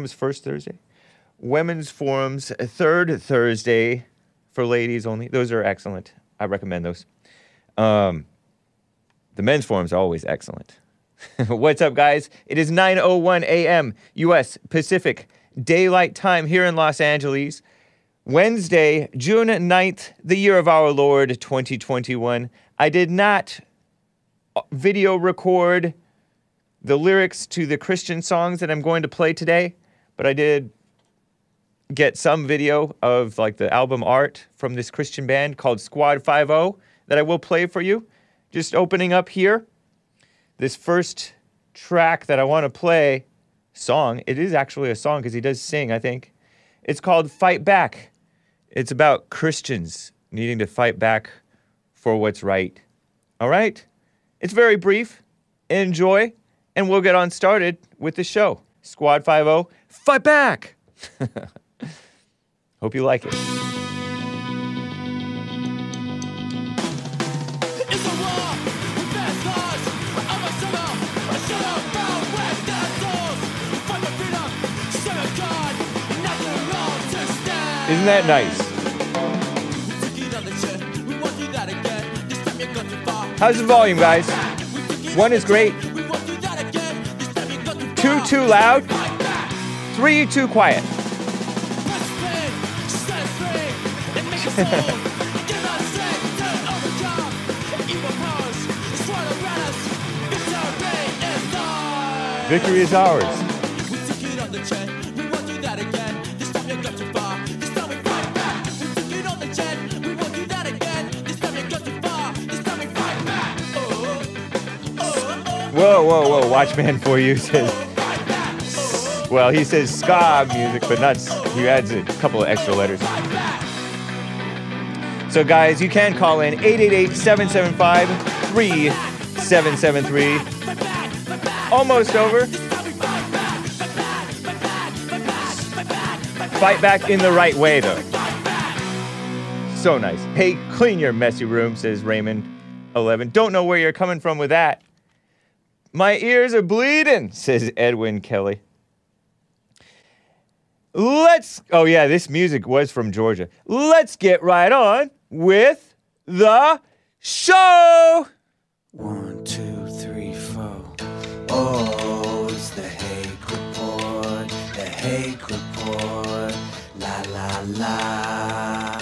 forums first Thursday. Women's forums third Thursday for ladies only. Those are excellent. I recommend those. Um, the men's forums are always excellent. What's up, guys? It is 9:01 a.m. U.S. Pacific Daylight Time here in Los Angeles. Wednesday, June 9th, the year of our Lord 2021. I did not uh, video record the lyrics to the Christian songs that I'm going to play today, but I did get some video of like the album art from this Christian band called Squad Five-O that I will play for you. Just opening up here. This first track that I want to play song, it is actually a song because he does sing, I think. It's called Fight Back. It's about Christians needing to fight back for what's right. All right? It's very brief. Enjoy, and we'll get on started with the show. Squad Five-O, fight back! Hope you like. It's a war with fast cars. I'm a summer, a shut out west assholes. Fight for freedom, serve God, not the wrong to stand. Isn't that nice? We took it on the chin, we won't do that again. This time you got too far. How's the volume, guys? It One is great. Two too loud, three too quiet. press play, set us free, and make us whole. Give us strength to overcome evil powers. Swallow at us, victory is ours. Victory is ours. We took it on the chin, we won't do that again. This time you got too far, this time we fight back. We took it on the chin, we won't do that again. This time you got too far, this time we fight back. Whoa, whoa, whoa. Watchman for you says, well, he says ska music, but not, he adds a couple of extra letters. So, guys, you can call in 888 775 3773. Fight back, fight back. Almost over. Fight back, in the right way, though. So nice. Hey, clean your messy room, says Raymond 11. Don't know where you're coming from with that. My ears are bleeding, says Edwin Kelly. Let's, oh yeah, this music was from Georgia. Let's get right on with the show. One, two, three, four. Oh, it's the Hake Report, the Hake Report. La la la.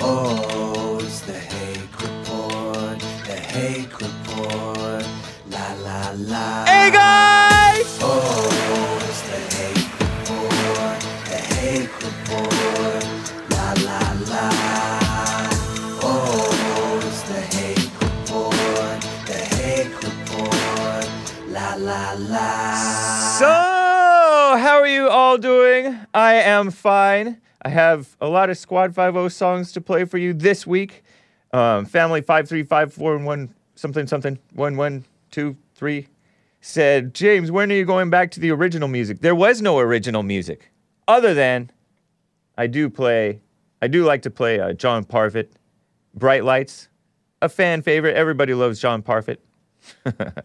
Oh, it's the Hake Report, the Hake Report. La la la. Hey all doing? I am fine. I have a lot of Squad Five-O songs to play for you this week. Um, family 5354 and 1 something something 1123 said, James, when are you going back to the original music? There was no original music other than I do play, I do like to play uh, John Parfit, Bright Lights, a fan favorite. Everybody loves John Parfit.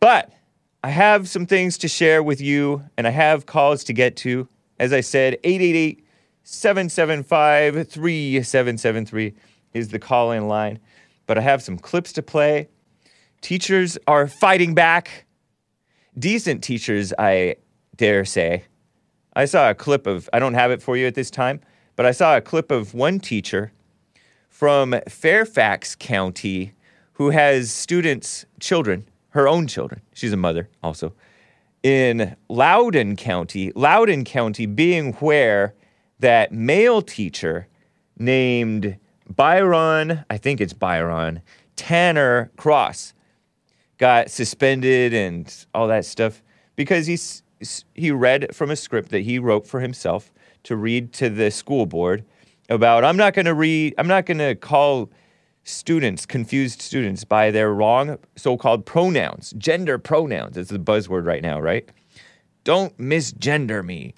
But I have some things to share with you, and I have calls to get to. As I said, 888 775 3773 is the call in line. But I have some clips to play. Teachers are fighting back. Decent teachers, I dare say. I saw a clip of, I don't have it for you at this time, but I saw a clip of one teacher from Fairfax County who has students, children, her own children. She's a mother also. In Loudoun County, Loudoun County being where that male teacher named Byron, I think it's Byron, Tanner Cross got suspended and all that stuff because he's he read from a script that he wrote for himself to read to the school board about I'm not going to read I'm not going to call students confused students by their wrong so-called pronouns gender pronouns. It's the buzzword right now right? Don't misgender me.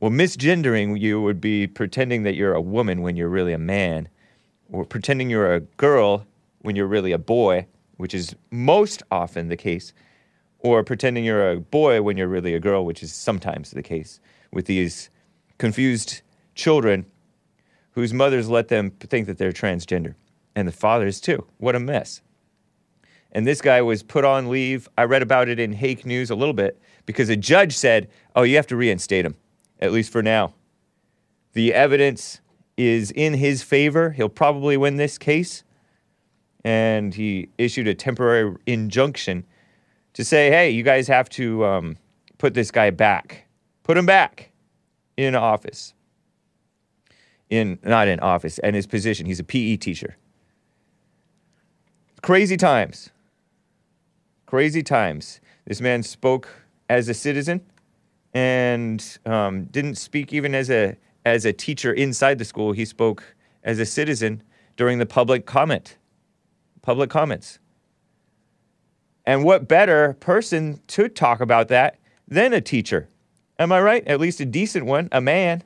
Well misgendering you would be pretending that you're a woman when you're really a man or pretending you're a girl when you're really a boy which is most often the case or pretending you're a boy when you're really a girl, which is sometimes the case with these confused children whose mothers let them think that they're transgender, and the fathers too. What a mess. And this guy was put on leave. I read about it in Hake News a little bit because a judge said, oh, you have to reinstate him, at least for now. The evidence is in his favor. He'll probably win this case. And he issued a temporary injunction to say, hey, you guys have to um, put this guy back. Put him back in office. In not in office, and his position. He's a PE teacher. Crazy times. Crazy times. This man spoke as a citizen and um, didn't speak even as a as a teacher inside the school. He spoke as a citizen during the public comment, public comments. And what better person to talk about that than a teacher? Am I right? At least a decent one, a man.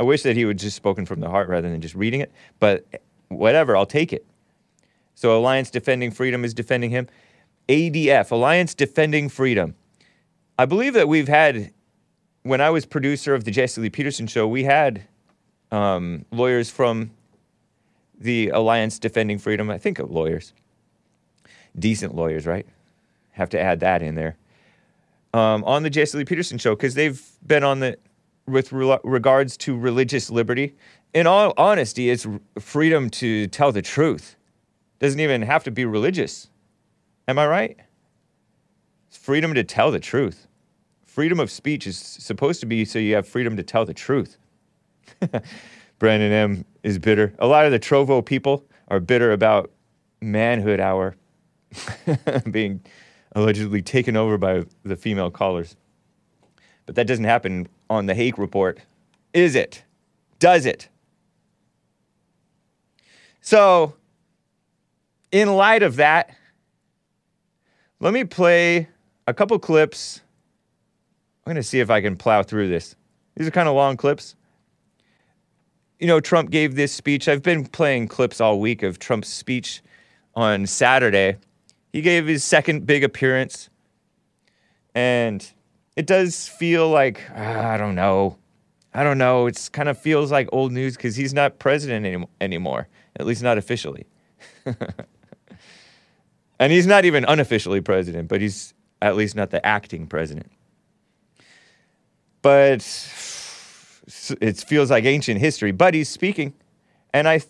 I wish that he would just spoken from the heart rather than just reading it, but whatever, I'll take it. So Alliance Defending Freedom is defending him. ADF, Alliance Defending Freedom. I believe that we've had, when I was producer of the Jesse Lee Peterson show, we had um, lawyers from the Alliance Defending Freedom. I think of lawyers, decent lawyers, right? Have to add that in there. Um, on the Jesse Lee Peterson show, because they've been on the, with re- regards to religious liberty. In all honesty, it's freedom to tell the truth. Doesn't even have to be religious. Am I right? It's freedom to tell the truth. Freedom of speech is supposed to be so you have freedom to tell the truth. Brandon M is bitter. A lot of the Trovo people are bitter about manhood hour being allegedly taken over by the female callers. But that doesn't happen on the Hake report. Is it? Does it? So, in light of that, let me play a couple clips. I'm going to see if I can plow through this. These are kind of long clips. You know, Trump gave this speech. I've been playing clips all week of Trump's speech on Saturday. He gave his second big appearance. And it does feel like, ah, I don't know. I don't know. It's kind of feels like old news because he's not president any- anymore, at least not officially. And he's not even unofficially president, but he's at least not the acting president. But it feels like ancient history. But he's speaking, and I,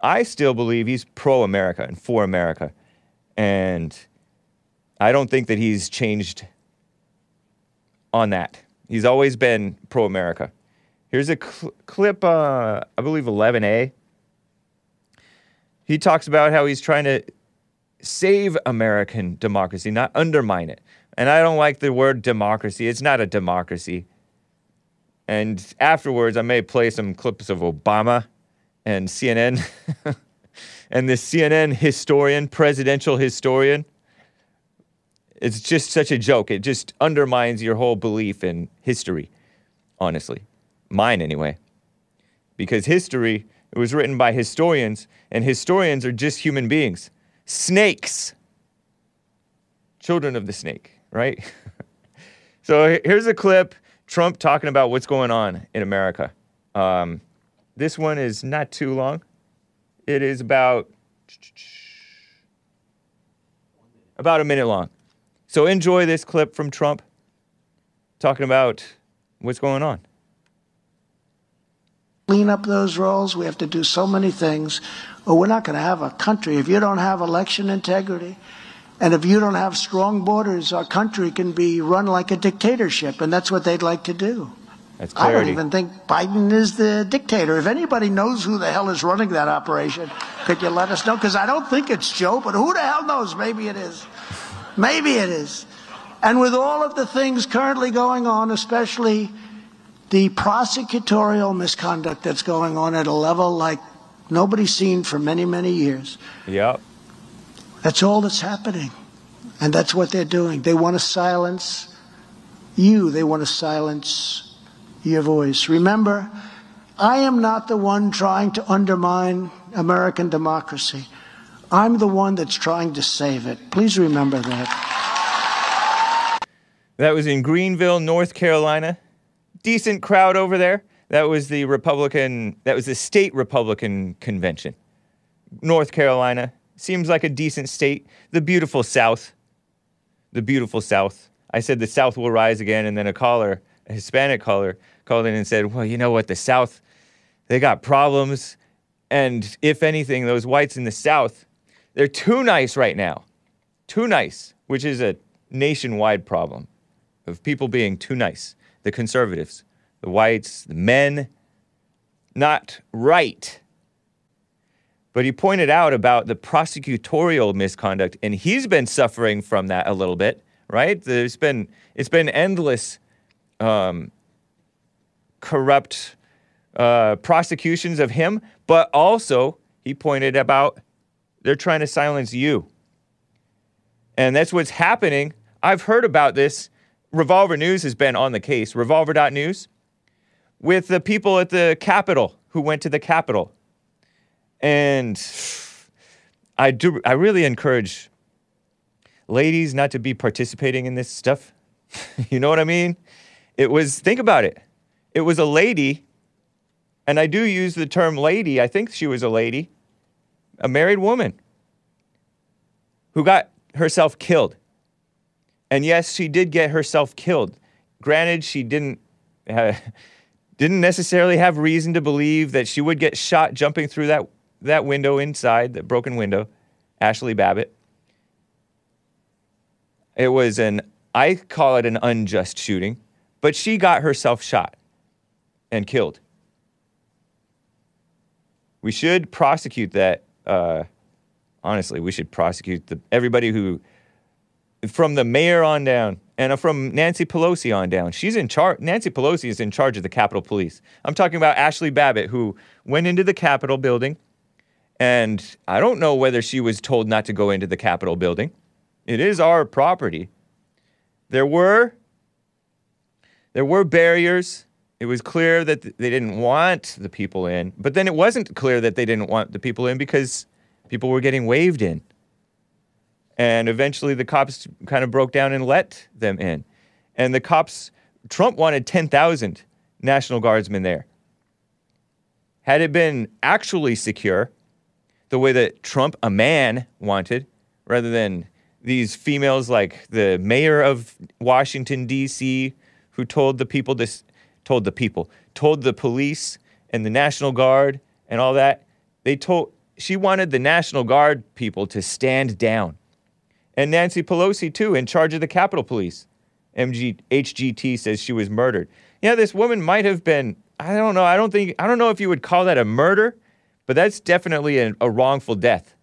I still believe he's pro America and for America. And I don't think that he's changed on that. He's always been pro America. Here's a cl- clip, uh, I believe 11A. He talks about how he's trying to save American democracy, not undermine it. And I don't like the word democracy. It's not a democracy. And afterwards, I may play some clips of Obama and CNN and this CNN historian, presidential historian. It's just such a joke. It just undermines your whole belief in history, honestly. Mine, anyway. Because history, it was written by historians, and historians are just human beings snakes. Children of the snake, right? so here's a clip Trump talking about what's going on in America. Um, this one is not too long. It is about about a minute long. So enjoy this clip from Trump talking about what's going on. clean up those rolls. We have to do so many things, or we're not going to have a country. If you don't have election integrity, and if you don't have strong borders, our country can be run like a dictatorship, and that's what they'd like to do. I don't even think Biden is the dictator. If anybody knows who the hell is running that operation, could you let us know? Because I don't think it's Joe, but who the hell knows? Maybe it is. Maybe it is. And with all of the things currently going on, especially the prosecutorial misconduct that's going on at a level like nobody's seen for many, many years, Yep. that's all that's happening. And that's what they're doing. They want to silence you, they want to silence your voice. Remember, I am not the one trying to undermine American democracy. I'm the one that's trying to save it. Please remember that. That was in Greenville, North Carolina. Decent crowd over there. That was the Republican, that was the state Republican convention. North Carolina seems like a decent state. The beautiful South. The beautiful South. I said the South will rise again, and then a caller, a Hispanic caller, called in and said, Well, you know what? The South, they got problems. And if anything, those whites in the South, they're too nice right now. Too nice, which is a nationwide problem of people being too nice. The conservatives, the whites, the men, not right. But he pointed out about the prosecutorial misconduct, and he's been suffering from that a little bit, right? There's been it's been endless um, corrupt uh, prosecutions of him, but also he pointed about they're trying to silence you. And that's what's happening. I've heard about this. Revolver News has been on the case, revolver.news, with the people at the Capitol who went to the Capitol. And I do I really encourage ladies not to be participating in this stuff. you know what I mean? It was think about it. It was a lady and I do use the term lady. I think she was a lady, a married woman who got herself killed. And yes, she did get herself killed. Granted, she didn't uh, didn't necessarily have reason to believe that she would get shot jumping through that that window inside, the broken window. Ashli Babbitt. It was an I call it an unjust shooting, but she got herself shot and killed. We should prosecute that. Uh, honestly, we should prosecute the, everybody who, from the mayor on down, and from Nancy Pelosi on down. She's in charge. Nancy Pelosi is in charge of the Capitol Police. I'm talking about Ashli Babbitt, who went into the Capitol building, and I don't know whether she was told not to go into the Capitol building. It is our property. There were there were barriers it was clear that th- they didn't want the people in, but then it wasn't clear that they didn't want the people in because people were getting waved in. And eventually the cops kind of broke down and let them in. And the cops, Trump wanted 10,000 National Guardsmen there. Had it been actually secure, the way that Trump, a man, wanted, rather than these females like the mayor of Washington, D.C., who told the people to s- told the people, told the police and the National Guard and all that. They told she wanted the National Guard people to stand down. And Nancy Pelosi too, in charge of the Capitol Police. MG HGT says she was murdered. Yeah, this woman might have been. I don't know. I don't think. I don't know if you would call that a murder, but that's definitely a, a wrongful death.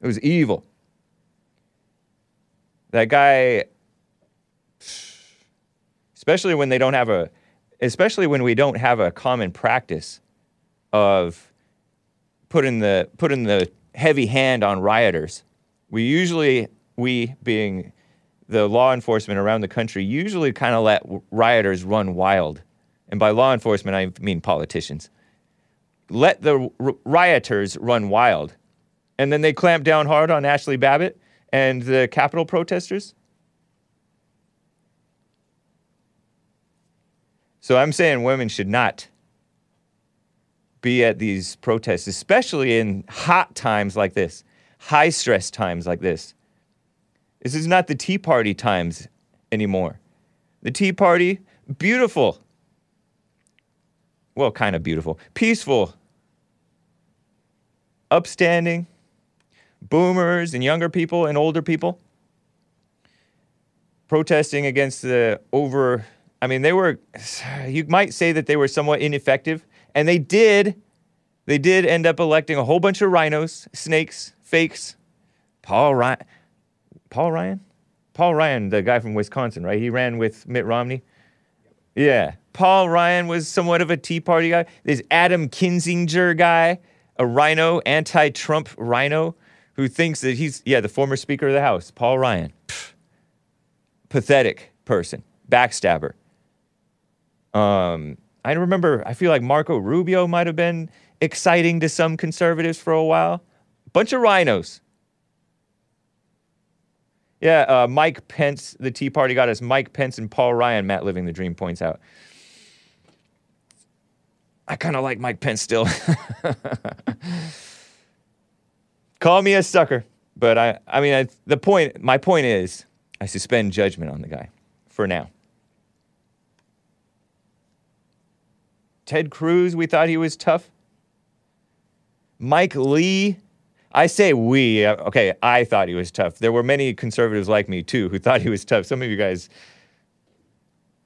It was evil. That guy, especially when they don't have a especially when we don't have a common practice of putting the putting the heavy hand on rioters. We usually we being the law enforcement around the country usually kind of let rioters run wild. And by law enforcement I mean politicians. Let the r- rioters run wild. And then they clamp down hard on Ashli Babbitt and the Capitol protesters. So I'm saying women should not be at these protests, especially in hot times like this, high stress times like this. This is not the Tea Party times anymore. The Tea Party, beautiful. Well, kind of beautiful. Peaceful. Upstanding. Boomers and younger people and older people protesting against the over I mean, they were, you might say that they were somewhat ineffective, and they did. They did end up electing a whole bunch of RINOs, snakes, fakes. Paul Ryan, Paul Ryan, Paul Ryan, the guy from Wisconsin, right? He ran with Mitt Romney. Yeah, Paul Ryan was somewhat of a Tea Party guy. There's Adam Kinzinger guy, a RINO, anti-Trump RINO, who thinks that he's yeah the former Speaker of the House, Paul Ryan. Pathetic person, backstabber. Um, I remember, I feel like Marco Rubio might have been exciting to some conservatives for a while. Bunch of RINOs. Yeah, uh, Mike Pence, the Tea Party got us Mike Pence and Paul Ryan, Matt Living the Dream points out. I kind of like Mike Pence still. Call me a sucker, but I, I mean, I, the point, my point is, I suspend judgment on the guy for now. Ted Cruz, we thought he was tough. Mike Lee, I say we. uh, Okay, I thought he was tough. There were many conservatives like me too who thought he was tough. Some of you guys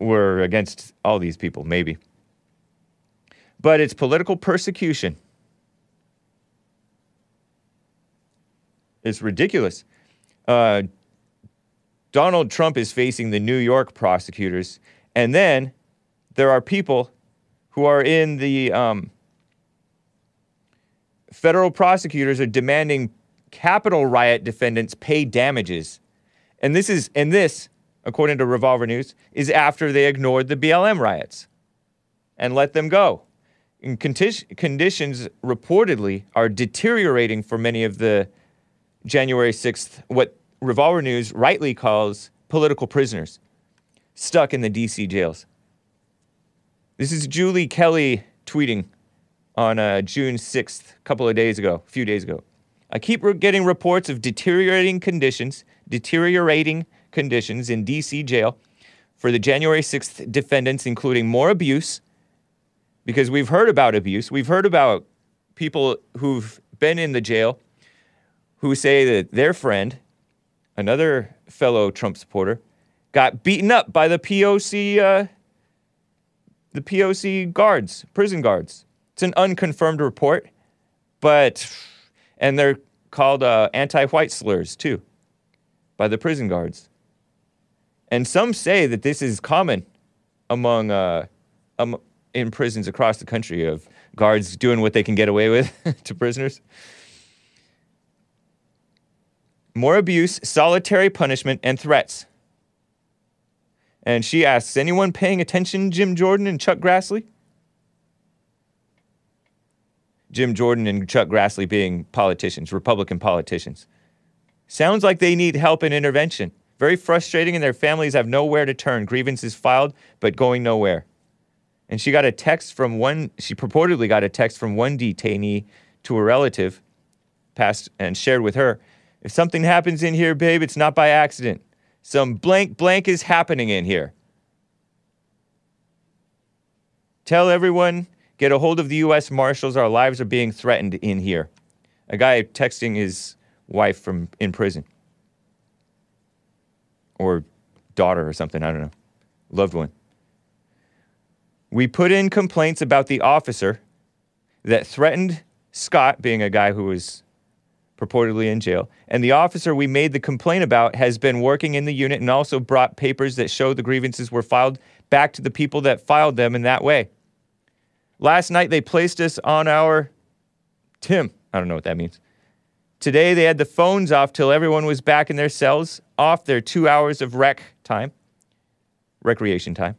were against all these people, maybe. But it's political persecution. It's ridiculous. Uh, Donald Trump is facing the New York prosecutors, and then there are people who are in the um, federal prosecutors are demanding Capitol riot defendants pay damages, and this is and this, according to Revolver News, is after they ignored the BLM riots and let them go. And conditions reportedly are deteriorating for many of the January 6th, what Revolver News rightly calls political prisoners stuck in the DC jails. This is Julie Kelly tweeting on uh, June 6th, a couple of days ago, a few days ago. I keep re- getting reports of deteriorating conditions, deteriorating conditions in DC jail for the January 6th defendants, including more abuse, because we've heard about abuse. We've heard about people who've been in the jail who say that their friend, another fellow Trump supporter, got beaten up by the POC, uh, the POC guards, prison guards. It's an unconfirmed report, but and they're called uh, anti-white slurs too, by the prison guards. And some say that this is common among uh, um, in prisons across the country of guards doing what they can get away with to prisoners. More abuse, solitary punishment, and threats. And she asks, anyone paying attention, Jim Jordan and Chuck Grassley? Jim Jordan and Chuck Grassley being politicians, Republican politicians. Sounds like they need help and intervention. Very frustrating, and their families have nowhere to turn. Grievances filed, but going nowhere. And she got a text from one, she purportedly got a text from one detainee to a relative, passed and shared with her. If something happens in here, babe, it's not by accident. Some blank blank is happening in here. Tell everyone, get a hold of the U.S. Marshals. Our lives are being threatened in here. A guy texting his wife from in prison or daughter or something. I don't know. Loved one. We put in complaints about the officer that threatened Scott, being a guy who was purportedly in jail. And the officer we made the complaint about has been working in the unit and also brought papers that show the grievances were filed back to the people that filed them in that way. Last night they placed us on our Tim. I don't know what that means. Today they had the phones off till everyone was back in their cells, off their two hours of rec time, recreation time.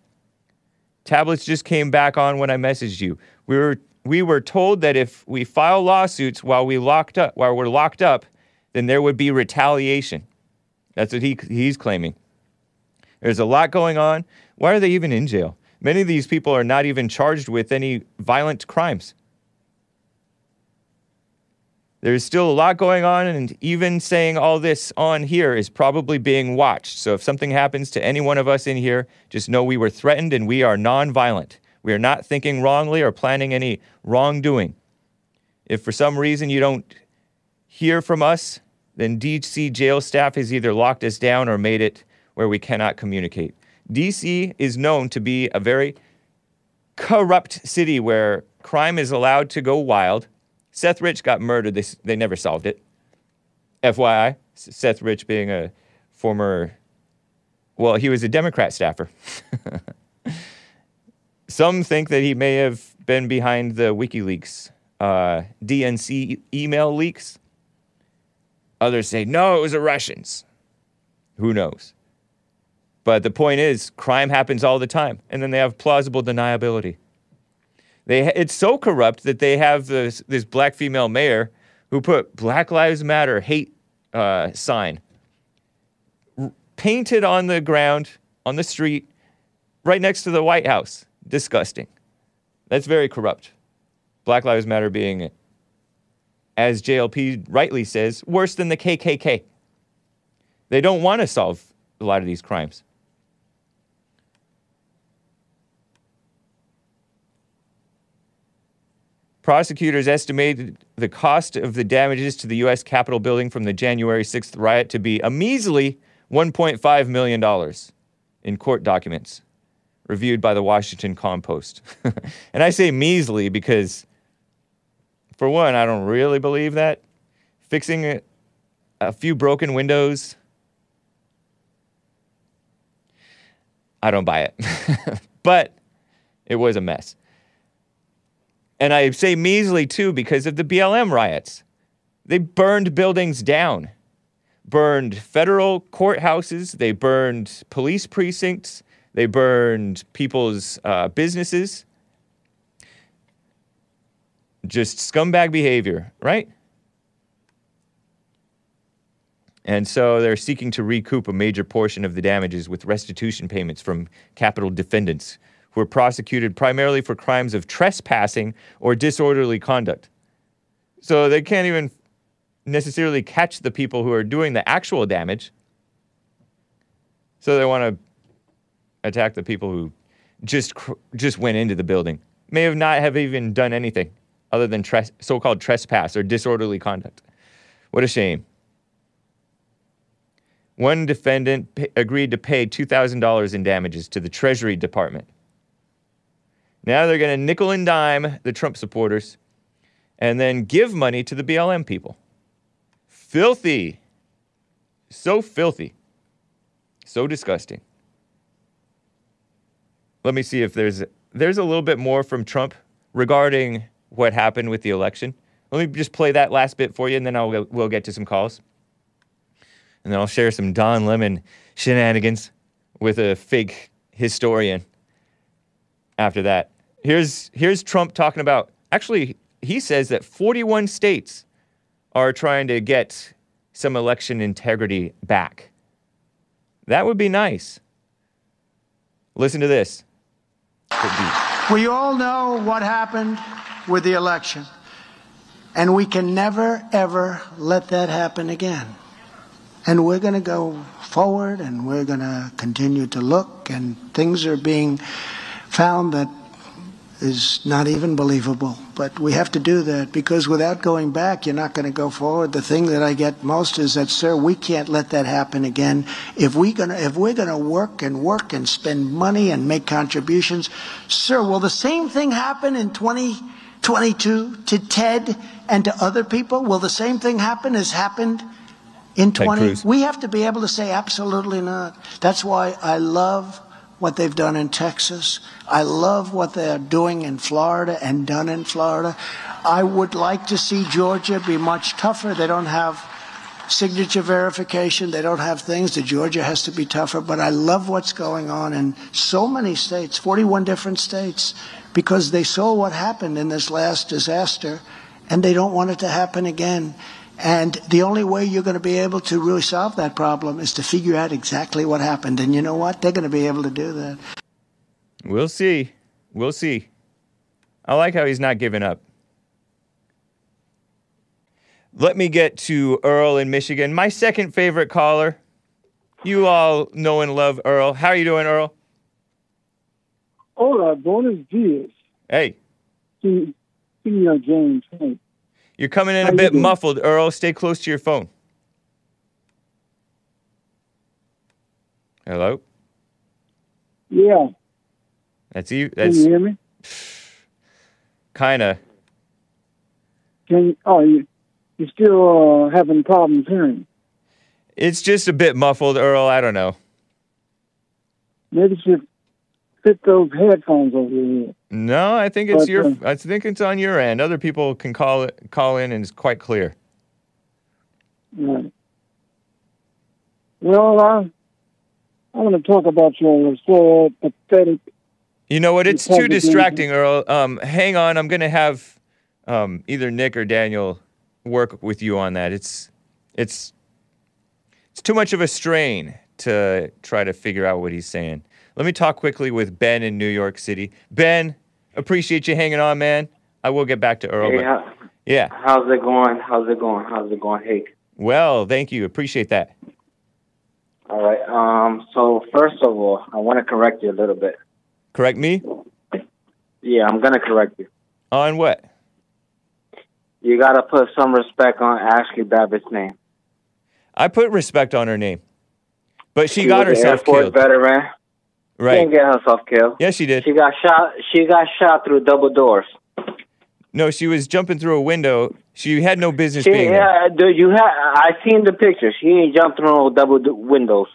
Tablets just came back on when I messaged you. We were we were told that if we file lawsuits while we locked up while we're locked up, then there would be retaliation. That's what he he's claiming. There's a lot going on. Why are they even in jail? Many of these people are not even charged with any violent crimes. There's still a lot going on, and even saying all this on here is probably being watched. So if something happens to any one of us in here, just know we were threatened and we are nonviolent. We are not thinking wrongly or planning any wrongdoing. If for some reason you don't hear from us, then DC jail staff has either locked us down or made it where we cannot communicate. DC is known to be a very corrupt city where crime is allowed to go wild. Seth Rich got murdered. They, they never solved it. FYI, Seth Rich being a former, well, he was a Democrat staffer. Some think that he may have been behind the WikiLeaks uh, DNC email leaks. Others say, no, it was the Russians. Who knows? But the point is, crime happens all the time, and then they have plausible deniability. They, it's so corrupt that they have this, this black female mayor who put Black Lives Matter hate uh, sign painted on the ground, on the street, right next to the White House. Disgusting. That's very corrupt. Black Lives Matter being, as JLP rightly says, worse than the KKK. They don't want to solve a lot of these crimes. Prosecutors estimated the cost of the damages to the U.S. Capitol building from the January 6th riot to be a measly $1.5 million in court documents reviewed by the Washington Compost. and I say measly because, for one, I don't really believe that. Fixing a, a few broken windows, I don't buy it. but it was a mess. And I say measly too because of the BLM riots. They burned buildings down, burned federal courthouses, they burned police precincts, they burned people's uh, businesses. Just scumbag behavior, right? And so they're seeking to recoup a major portion of the damages with restitution payments from Capitol defendants were prosecuted primarily for crimes of trespassing or disorderly conduct. So they can't even necessarily catch the people who are doing the actual damage. So they want to attack the people who just cr- just went into the building. May have not have even done anything other than tres- so-called trespass or disorderly conduct. What a shame. One defendant agreed to pay $2,000 in damages to the Treasury Department. Now they're going to nickel and dime the Trump supporters and then give money to the BLM people. Filthy. So filthy. So disgusting. Let me see if there's there's a little bit more from Trump regarding what happened with the election. Let me just play that last bit for you and then I'll we'll get to some calls. And then I'll share some Don Lemon shenanigans with a fake historian after that. Here's here's Trump talking about actually he says that 41 states are trying to get some election integrity back. That would be nice. Listen to this. We all know what happened with the election. And we can never, ever let that happen again. And we're going to go forward and we're going to continue to look, and things are being found that is not even believable. But we have to do that because without going back, you're not going to go forward. The thing that I get most is that, sir, we can't let that happen again. If we gonna, if we're going to work and work and spend money and make contributions, sir, will the same thing happen in 2022 to Ted and to other people? Will the same thing happen as happened? In Ted 20, we have to be able to say absolutely not. That's why I love what they've done in Texas. I love what they're doing in Florida and done in Florida. I would like to see Georgia be much tougher. They don't have signature verification. They don't have things. The Georgia has to be tougher. But I love what's going on in so many states, 41 different states, because they saw what happened in this last disaster and they don't want it to happen again. And the only way you're going to be able to really solve that problem is to figure out exactly what happened. And you know what? They're going to be able to do that. We'll see. We'll see. I like how he's not giving up. Let me get to Earl in Michigan, my second favorite caller. You all know and love Earl. How are you doing, Earl? Hola, buenos dias. Hey, Se- Senor James. Hey. You're coming in a bit muffled, Earl. Stay close to your phone. Hello? Yeah. That's you. Can you hear me? kind of. Can oh you you still uh, having problems hearing? It's just a bit muffled, Earl. I don't know. Maybe you should fit those headphones over your head. No, I think it's But, your. uh, I think it's on your end. Other people can call it, call in, and it's quite clear. Right. Well, I I want to talk about your so pathetic. You know what? It's too distracting, Earl. Um, hang on. I'm gonna have um, either Nick or Daniel work with you on that. It's it's it's too much of a strain to try to figure out what he's saying. Let me talk quickly with Ben in New York City. Ben, appreciate you hanging on, man. I will get back to Earl. Hey, how, yeah. how's it going? How's it going? How's it going? Hey. Well, thank you. Appreciate that. All right. Um. So first of all, I want to correct you a little bit. Correct me Yeah, I'm gonna correct you. on what? You gotta put some respect on Ashli Babbitt's name. I put respect on her name, but she, She got an Air herself Force killed. veteran. She Right? didn't get herself killed. Yeah, she did. She got shot. She got shot through double doors. No, she was jumping through a window. She had no business She, being there. yeah, dude, you had. I seen the picture. She ain't jumped through no double do- windows.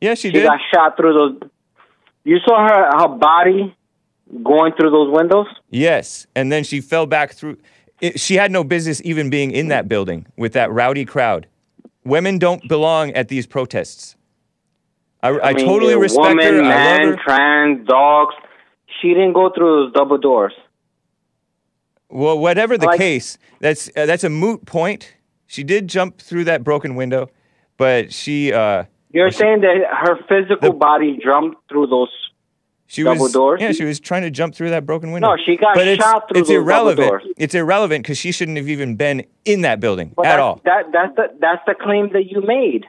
Yeah, she She did. She got shot through those. You saw her her body going through those windows. Yes, and then she fell back through. It, she had no business even being in that building with that rowdy crowd. Women don't belong at these protests. I, I, mean, totally respect woman, her. I man, her. trans, dogs. She didn't go through those double doors. Well, whatever the Like- case, that's uh, that's a moot point. She did jump through that broken window, but she uh, You're saying that her physical The- body jumped through those. she Double was doors? yeah she was trying to jump through that broken window. No, she got but it's, shot through It's those double irrelevant. doors. It's irrelevant because she shouldn't have even been in that building But at all. That that's the that's the claim that you made.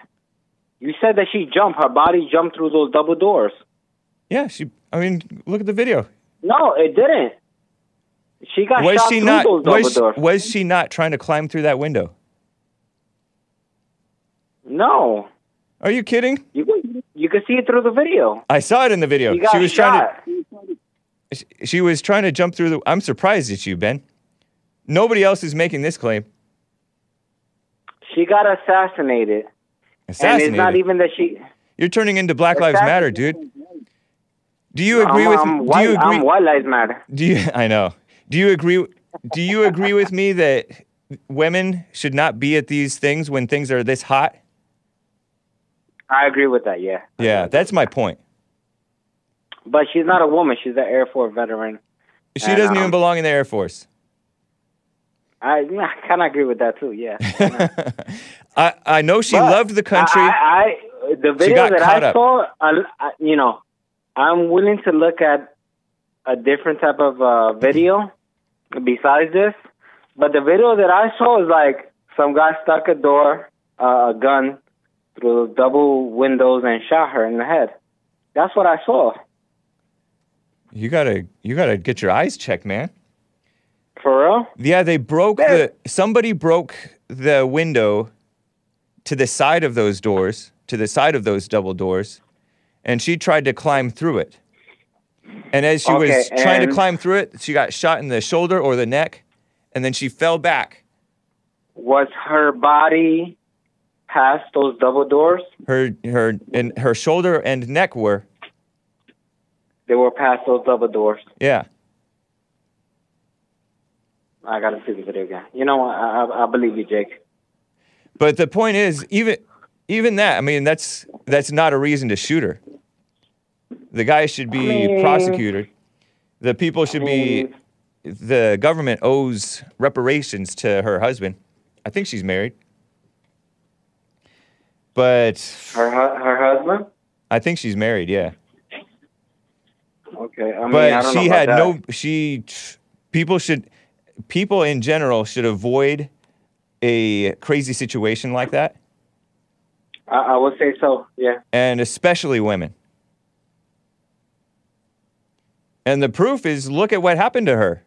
You said that she jumped. Her body jumped through those double doors. Yeah, she. I mean, look at the video. No, it didn't. She got was shot she through not those double was, doors. was she not trying to climb through that window no, are you kidding you you can see it through the video. i saw it in the video She she was shot. trying to she- she was trying to jump through the i'm surprised at you ben nobody else is making this claim She got assassinated. Assassinated And it's not even that she. you're turning into black lives matter dude do you agree I'm, with I'm do white, you agree I'm white lives matter. do you i know do you agree do you agree with me that women should not be at these things when things are this hot I agree with that. Yeah. yeah that's my point But she's not a woman. She's an Air Force veteran. she And, doesn't even um, belong in the air force I, I kind of agree with that too. Yeah. I, I know she But loved the country. I, I, the video that I up. saw, I, you know, I'm willing to look at a different type of uh, video besides this. But the video that I saw is like some guy stuck a door, uh, a gun through the double windows and shot her in the head. That's what I saw. you gotta you gotta get your eyes checked, man. For real? Yeah, they broke the somebody broke the window to the side of those doors, to the side of those double doors, and she tried to climb through it. And as she Okay, was trying to climb through it, she got shot in the shoulder or the neck, and then she fell back. Was her body past those double doors? Her her and her shoulder and neck were. They were past those double doors. Yeah. I gotta see the video again. You know what? I, I, I believe you, Jake. But the point is, even even that, I mean, that's that's not a reason to shoot her. The guy should be mean- prosecuted. The people should be. The government owes reparations to her husband. I think she's married, but Her hu- her husband. I think she's married. Yeah, Okay, I mean, I but she had about no. She people should people in general should avoid a crazy situation like that. I, I would say so. Yeah. and especially women. And the proof is look at what happened to her.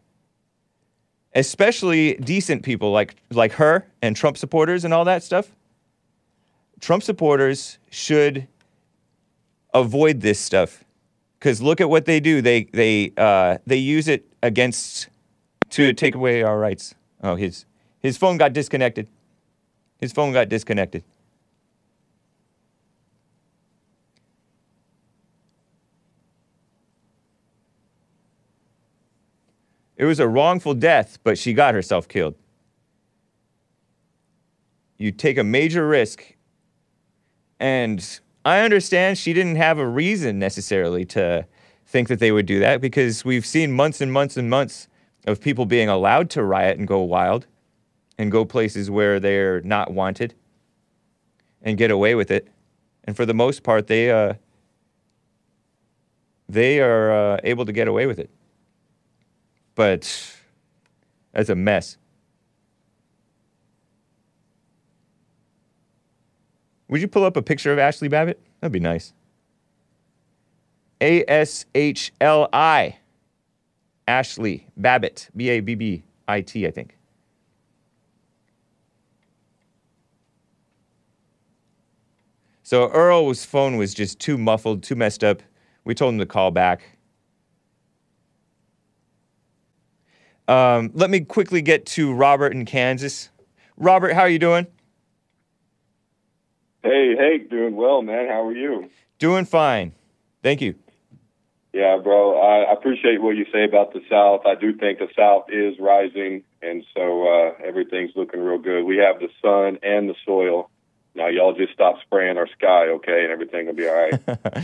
Especially decent people like like her and Trump supporters and all that stuff. Trump supporters should avoid this stuff. Cuz look at what they do. They they uh, they use it against to take away our rights. Oh, his his phone got disconnected. His phone got disconnected. It was a wrongful death, but she got herself killed. You take a major risk. And I understand she didn't have a reason necessarily to think that they would do that because we've seen months and months and months of people being allowed to riot and go wild and go places where they're not wanted and get away with it and for the most part, they uh, they are uh, able to get away with it. But that's a mess. Would you pull up a picture of Ashli Babbitt? That'd be nice. A S H L I. Ashli Babbitt. B A B B I T, I think. So Earl's phone was just too muffled, too messed up. We told him to call back. Um, let me quickly get to Robert in Kansas. Robert, how are you doing? Hey, hey, doing well, man. How are you? Doing fine. Thank you. Yeah, bro. I appreciate what you say about the South. I do think the South is rising, and so uh, everything's looking real good. We have the sun and the soil. Now, y'all just stop spraying our sky, okay, and everything will be all right.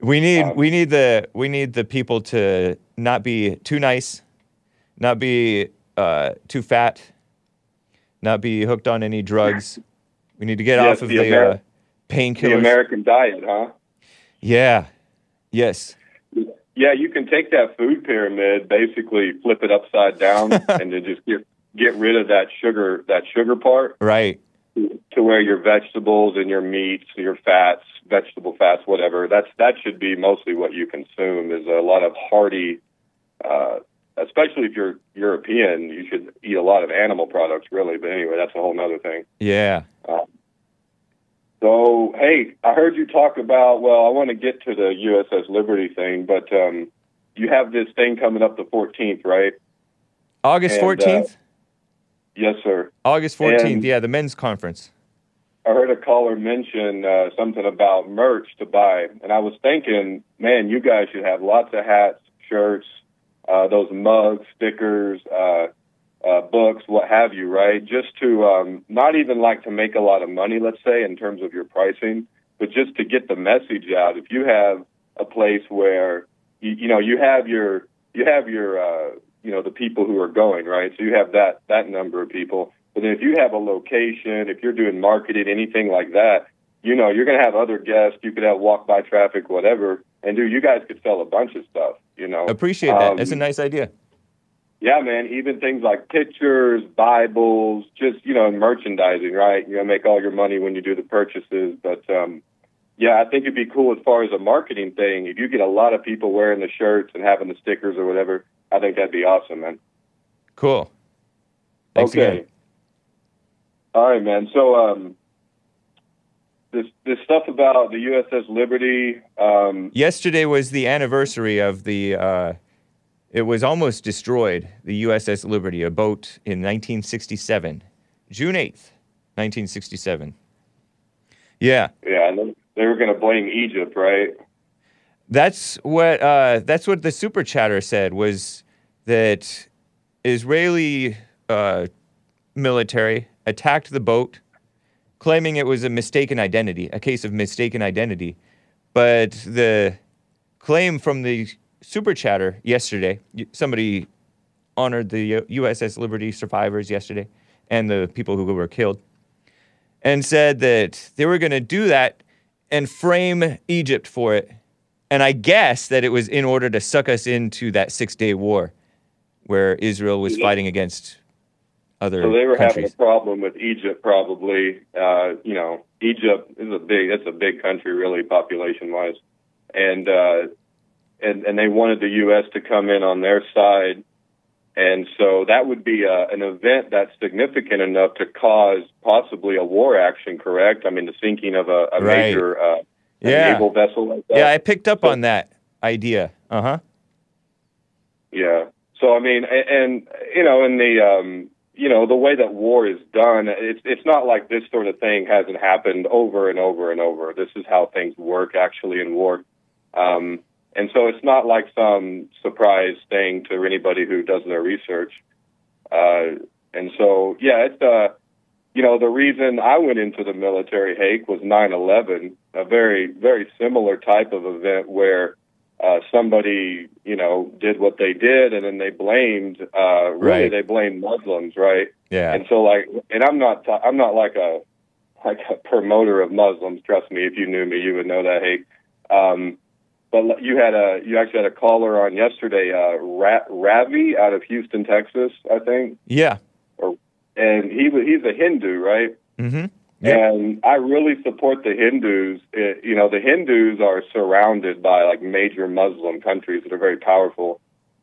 We need Um, we need the we need the people to not be too nice, not be uh, too fat, not be hooked on any drugs. We need to get Yes, off of the the, Ameri- uh, the. American diet, huh? yeah. Yes. Yeah, you can take that food pyramid, basically flip it upside down, and then just get get rid of that sugar that sugar part. Right. To where your vegetables and your meats, your fats, vegetable fats, whatever. That's that should be mostly what you consume. Is a lot of hearty, uh, especially if you're European. You should eat a lot of animal products, really. But anyway, that's a whole other thing. Yeah. So hey, I heard you talk about. Well, I want to get to the USS Liberty thing, but um, you have this thing coming up the 14th, right? August And, uh, fourteenth. Yes, sir. August fourteenth. and- Yeah, the men's conference. I heard a caller mention uh, something about merch to buy, and I was thinking, man, you guys should have lots of hats, shirts, uh, those mugs, stickers, uh, uh, books, what have you, right? Just to um, not even like to make a lot of money, let's say, in terms of your pricing, but just to get the message out. If you have a place where you, you know you have your you have your uh, you know the people who are going, right? So you have that that number of people. But then if you have a location, if you're doing marketing, anything like that, you know, you're going to have other guests. You could have walk by traffic, whatever. And dude, you guys could sell a bunch of stuff, you know. Appreciate that. Um, That's a nice idea. Yeah, man. Even things like pictures, Bibles, just, you know, merchandising, right? Going to make all your money when you do the purchases. But, um, yeah, I think it'd be cool as far as a marketing thing. If you get a lot of people wearing the shirts and having the stickers or whatever, I think that'd be awesome, man. Cool. Thanks okay. again. All right, man. So um, this this stuff about the USS Liberty. Um, Yesterday was the anniversary of the. Uh, it was almost destroyed. The USS Liberty, a boat in 1967, June 8th, 1967. Yeah, yeah, and then they were going to blame Egypt, right? That's what uh, that's what the super chatter said was that Israeli uh, military attacked the boat, claiming it was a mistaken identity, a case of mistaken identity. But the claim from the super chatter yesterday, somebody honored the uh, USS Liberty survivors yesterday and the people who were killed, and said that they were going to do that and frame Egypt for it. And I guess that it was in order to suck us into that six day war where Israel was Yeah. fighting against other So they were having countries. a problem with Egypt, probably. Uh, you know, Egypt is a big. It's a big country, really, population wise, and uh, and and they wanted the U.S. to come in on their side, and so that would be a, an event that's significant enough to cause possibly a war action. Correct? I mean, the sinking of a, a Right. major uh, Yeah. naval vessel like that. Yeah, I picked up on that idea. Uh huh. Yeah. So I mean, a- and you know, in the um, you know, the way that war is done, it's it's not like this sort of thing hasn't happened over and over and over. This is how things work actually in war. Um, and so it's not like some surprise thing to anybody who does their research. Uh, and so, yeah, it's uh, you know, the reason I went into the military, Hake, was 9/11, a very very similar type of event where uh, somebody, you know, did what they did, and then they blamed, uh, really, Right. they blamed Muslims, right? Yeah. And so, like, and I'm not, I'm not like a, like a promoter of Muslims. Trust me, if you knew me, you would know that. Hey, um, but you had a you actually had a caller on yesterday, uh, Ra- Ravi out of Houston, Texas, I think, Yeah. or and he was he's a Hindu, right? Mm-hmm. Yeah. And I really support the Hindus. It, you know, the Hindus are surrounded by like major Muslim countries that are very powerful,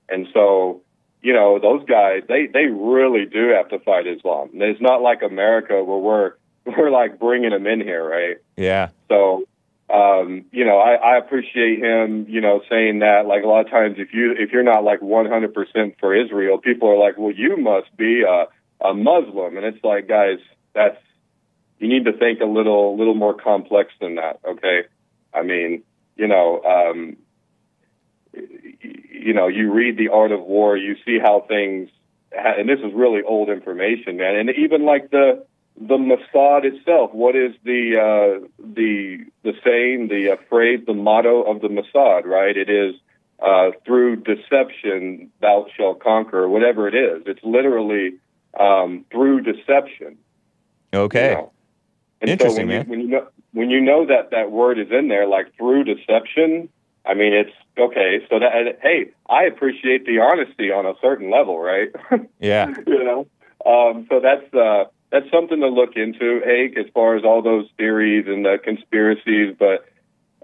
and so you know those guys they they really do have to fight Islam. And It's not like America where we're we're like bringing them in here, right? Yeah. So, um, you know, I, I appreciate him, you know, saying that. Like a lot of times, if you if you're not like 100% for Israel, people are like, well, you must be a a Muslim, and it's like, guys, that's you need to think a little little more complex than that. Okay, I mean, you know, um, you know, you read the Art of War, you see how things, ha- and this is really old information, man, and even like the the Mossad itself. What is the uh, the the saying, the uh, phrase, the motto of the Mossad? Right? It is uh, through deception thou shalt conquer. Whatever it is, it's literally um, through deception. Okay. You know? And Interesting, so when man. You, when you know when you know that that word is in there, like through deception. I mean, it's okay. So that hey, I appreciate the honesty on a certain level, right? Yeah. you know, um, so that's uh, that's something to look into, Hake, as far as all those theories and the conspiracies. But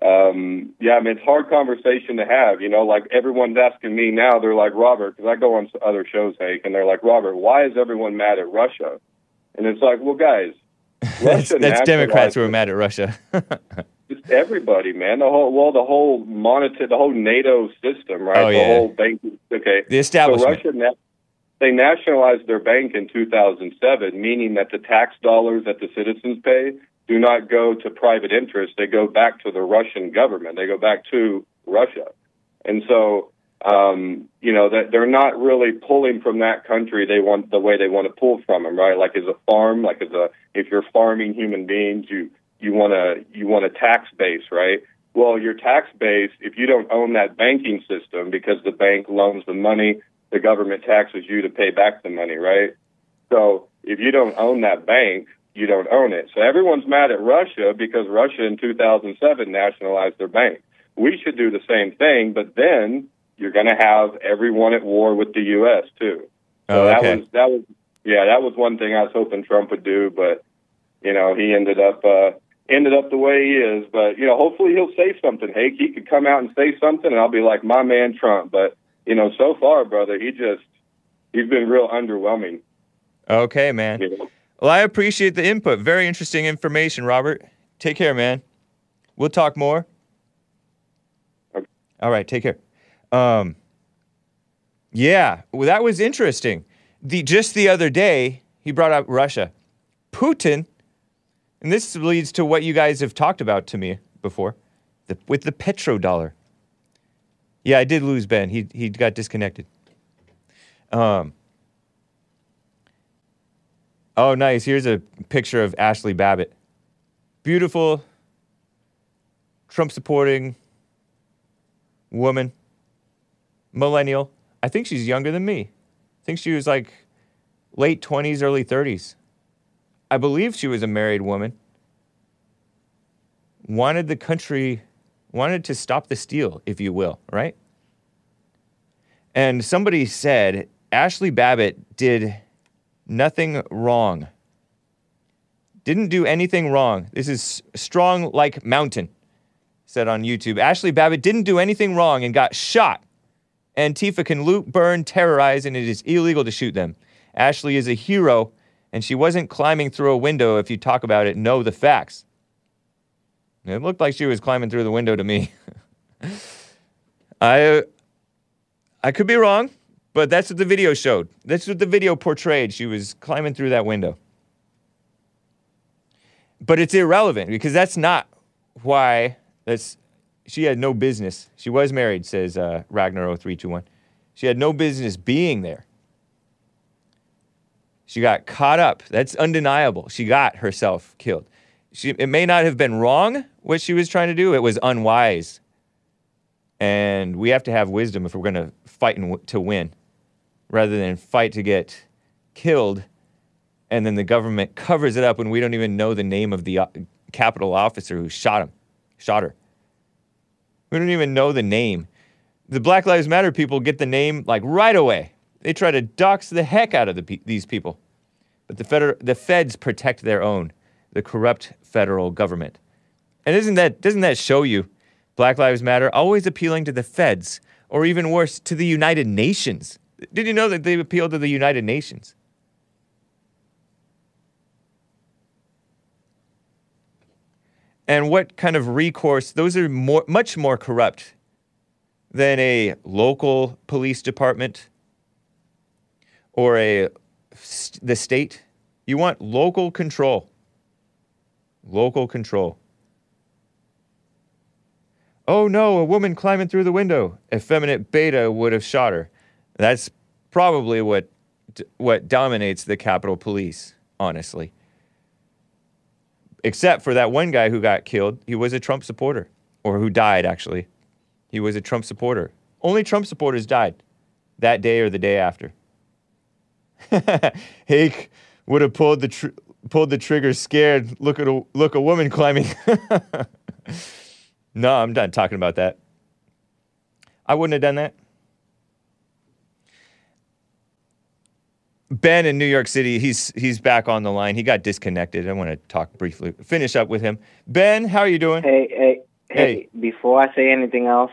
um, yeah, I mean, it's hard conversation to have. You know, like everyone's asking me now. They're like, Robert, because I go on other shows, Hake, and they're like, Robert, why is everyone mad at Russia? And it's like, well, guys, Russia that's Democrats who are mad at Russia. just everybody, man. The whole well, the whole monitor, the whole NATO system, right? Oh, the yeah. whole bank. Okay, The establishment. So Russia, na- they nationalized their bank in 2007, meaning that the tax dollars that the citizens pay do not go to private interests. They go back to the Russian government. They go back to Russia, and so. Um, you know that they're not really pulling from that country. They want the way they want to pull from them, right? Like as a farm, like as a if you're farming human beings, you you want to you want a tax base, right? Well, your tax base, if you don't own that banking system because the bank loans the money, the government taxes you to pay back the money, right? So if you don't own that bank, you don't own it. So everyone's mad at Russia because Russia in 2007 nationalized their bank. We should do the same thing, but then you're going to have everyone at war with the U.S. too. So Oh, that okay. was that was yeah, that was one thing I was hoping Trump would do, but you know he ended up uh, ended up the way he is. But you know, hopefully he'll say something. Hey, he could come out and say something, and I'll be like, my man Trump. But you know, so far, brother, he just he's been real underwhelming. Okay, man. You know? Well, I appreciate the input. Very interesting information, Robert. Take care, man. We'll talk more. Okay. All right, take care. Um, yeah, well, that was interesting. The just the other day, he brought up Russia, Putin, and this leads to what you guys have talked about to me before, the, with the petrodollar. Yeah, I did lose Ben. He he got disconnected. Um. Oh, nice. Here's a picture of Ashli Babbitt. Beautiful, Trump supporting woman, millennial. I think she's younger than me. I think she was like late 20s, early 30s. I believe she was a married woman. Wanted the country, wanted to stop the steal, if you will, right? And somebody said Ashli Babbitt did nothing wrong. Didn't do anything wrong. This is strong like mountain, said on YouTube. Ashli Babbitt didn't do anything wrong and got shot. Antifa can loot, burn, terrorize, and it is illegal to shoot them. Ashli is a hero, and she wasn't climbing through a window. If you talk about it, know the facts. It looked like she was climbing through the window to me. I, I could be wrong, but that's what the video showed. That's what the video portrayed. She was climbing through that window. But it's irrelevant because that's not why that's she had no business. She was married, says uh, Ragnar0321. She had no business being there. She got caught up. That's undeniable. She got herself killed. She, it may not have been wrong what she was trying to do. It was unwise. And we have to have wisdom if we're going to fight and w- to win rather than fight to get killed and then the government covers it up when we don't even know the name of the uh, Capitol officer who shot him, shot her. We don't even know the name. The Black Lives Matter people get the name like right away. They try to dox the heck out of the, pe- these people. But the, feder- the feds protect their own, the corrupt federal government. And isn't that, doesn't that show you Black Lives Matter always appealing to the feds, or even worse, to the United Nations? Did you know that they appeal to the United Nations? And what kind of recourse? Those are more, much more corrupt than a local police department or a the state. You want local control. Local control. Oh no, a woman climbing through the window. Effeminate beta would have shot her. That's probably what what dominates the Capitol Police, honestly. Except for that one guy who got killed, he was a Trump supporter, or who died actually. He was a Trump supporter. Only Trump supporters died that day or the day after. Hake would have pulled the tr- pulled the trigger scared. Look at a look a woman climbing. no, I'm done talking about that. I wouldn't have done that. Ben in New York City, he's he's back on the line. He got disconnected. I want to talk briefly, finish up with him. Ben, how are you doing? Hey, hey, Hey. hey! Before I say anything else,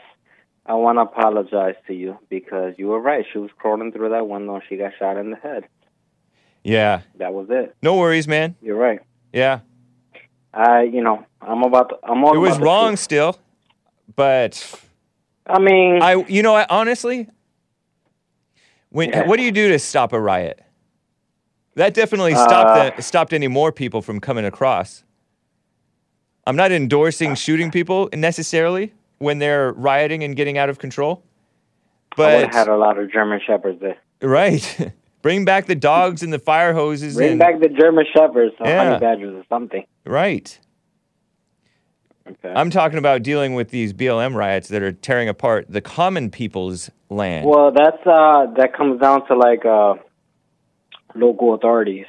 I want to apologize to you because you were right. She was crawling through that window and she got shot in the head. Yeah, That was it. no worries, man. You're right. Yeah, I, you know, I'm about. To, I'm all it was wrong truth. still, but I mean, I, you know, I, honestly, when Yeah. what do you do to stop a riot? That definitely stopped Uh, the, stopped any more people from coming across. I'm not endorsing shooting people necessarily when they're rioting and getting out of control, I would but have had a lot of German shepherds there. right, bring back the dogs and the fire hoses Bring and back the German shepherds, or Yeah. honey badgers, or something. right. Okay. I'm talking about dealing with these BLM riots that are tearing apart the common people's land. well, that's uh, that comes down to like uh, local authorities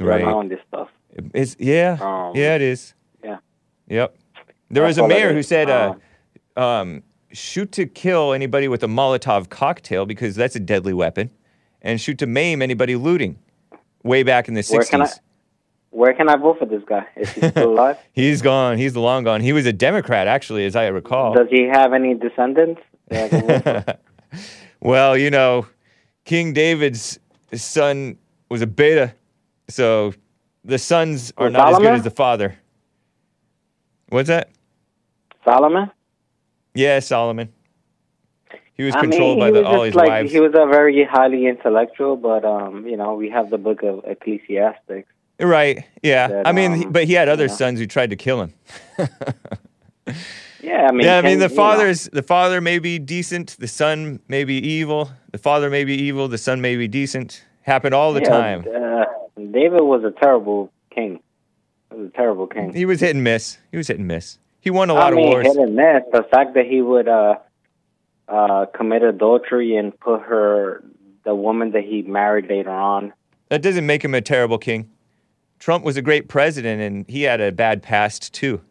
Right. around this stuff. It's yeah, Um, yeah, it is. yeah. Yep. There That's was a mayor who said, uh, um, "Shoot to kill anybody with a Molotov cocktail because that's a deadly weapon, and shoot to maim anybody looting." Way back in the Where can I- '60s. Where can I vote for this guy? Is he still alive? He's gone. He's long gone. He was a Democrat, actually, as I recall. Does he have any descendants? that I can vote for? well, you know, King David's son was a beta, so the sons are not as good as the father. What's that? Solomon? Yeah, Solomon. He was I mean, controlled by the, all his like wives. he was a very highly intellectual, but um, you know, we have the book of Ecclesiastics. Right. Yeah. that, I mean, he- um, but he had other you know. sons who tried to kill him. Yeah, I mean, yeah. I mean, the know, father's the father may be decent, the son may be evil. The father may be evil, the son may be decent. Happened all the yeah, time. Uh, David was a terrible king. He was a terrible king. He was hit and miss. He was hit and miss. He won a lot I mean, of wars. hit and miss. The fact that he would uh, uh, commit adultery and put her, the woman that he married later on. That doesn't make him a terrible king. Trump was a great president, and he had a bad past too.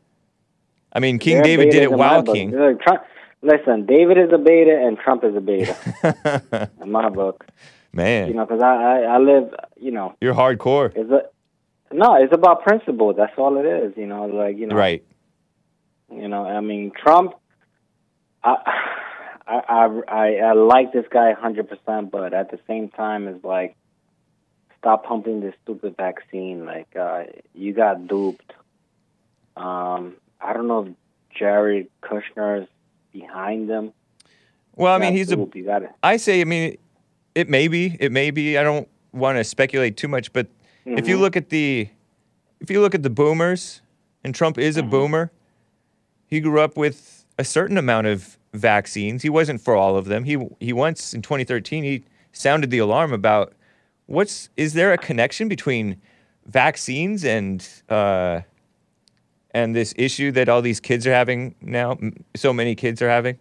I mean, King They're David did it while king. Look, Trump, listen, David is a beta and Trump is a beta in my book. Man, You know, because I, I I live. You know, you're hardcore. it's a no. It's about principle. That's all it is. You know, like you know, Right. You know, I mean, Trump. I I I I, I like this guy hundred percent, but at the same time, it's like stop pumping this stupid vaccine. Like uh, you got duped. Um, I don't know if Jared Kushner is behind them. Well, I mean, he's a duped. It. I say, I mean, it may be, it may be. I don't want to speculate too much, but if you Mhm. look at the, if you look at the boomers, and Trump is a Mm-hmm. boomer, he grew up with a certain amount of vaccines. He wasn't for all of them. He he once in 2013 he sounded the alarm about what's is there a connection between vaccines and uh, and this issue that all these kids are having now? M- So many kids are having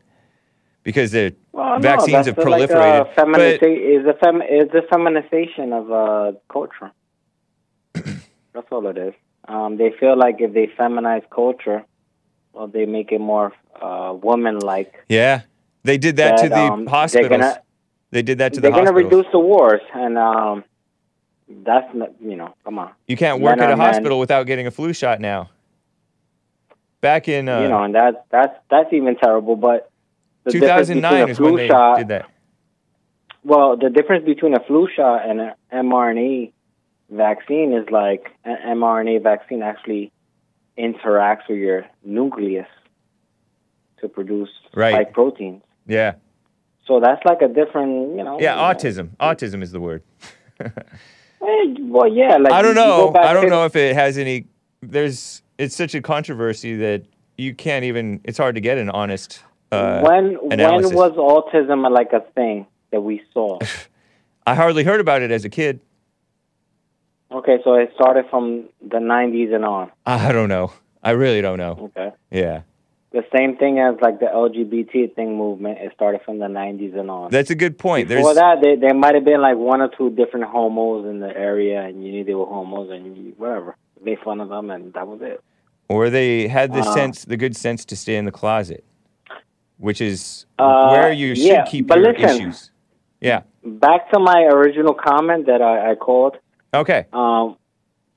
because the Well, vaccines no, have proliferated. Like a feminisa- but is a fem- is a feminization of uh, culture. That's all it is. Um, they feel like if they feminize culture, well, they make it more uh, woman-like. Yeah, they did that, to the um, hospitals. gonna- they did that to the. Hospitals. They're going to reduce the wars, and um, that's not, you know, come on. you can't work men at a are men. hospital without getting a flu shot now. Back in uh, you know, and that's that's that's even terrible. But the difference between 2009 is when they shot, did that. Well, the difference between a flu shot and an mRNA vaccine is like an mRNA vaccine actually interacts with your nucleus to produce Right. spike proteins. Yeah, So that's like a different, you know. yeah. Autism. Autism is the word. Well, yeah. Like I don't know. I don't know if it has any. There's. It's such a controversy that you can't even. It's hard to get an honest. Uh, when analysis. when was autism like a thing that we saw? I hardly heard about it as a kid. okay, so it started from the 90s and on. I don't know. I really don't know. Okay. Yeah, The same thing as like the LGBT thing movement. It started from the 90s and on. that's a good point. Before There's that, there, there might have been like one or two different homos in the area, and you knew they were homos, and you, whatever. Made fun of them, and that was it. or they had the Uh, sense, the good sense to stay in the closet, which is Uh, where you should yeah, keep your listen. issues. Yeah. Back to my original comment that I, I called. Okay. Um,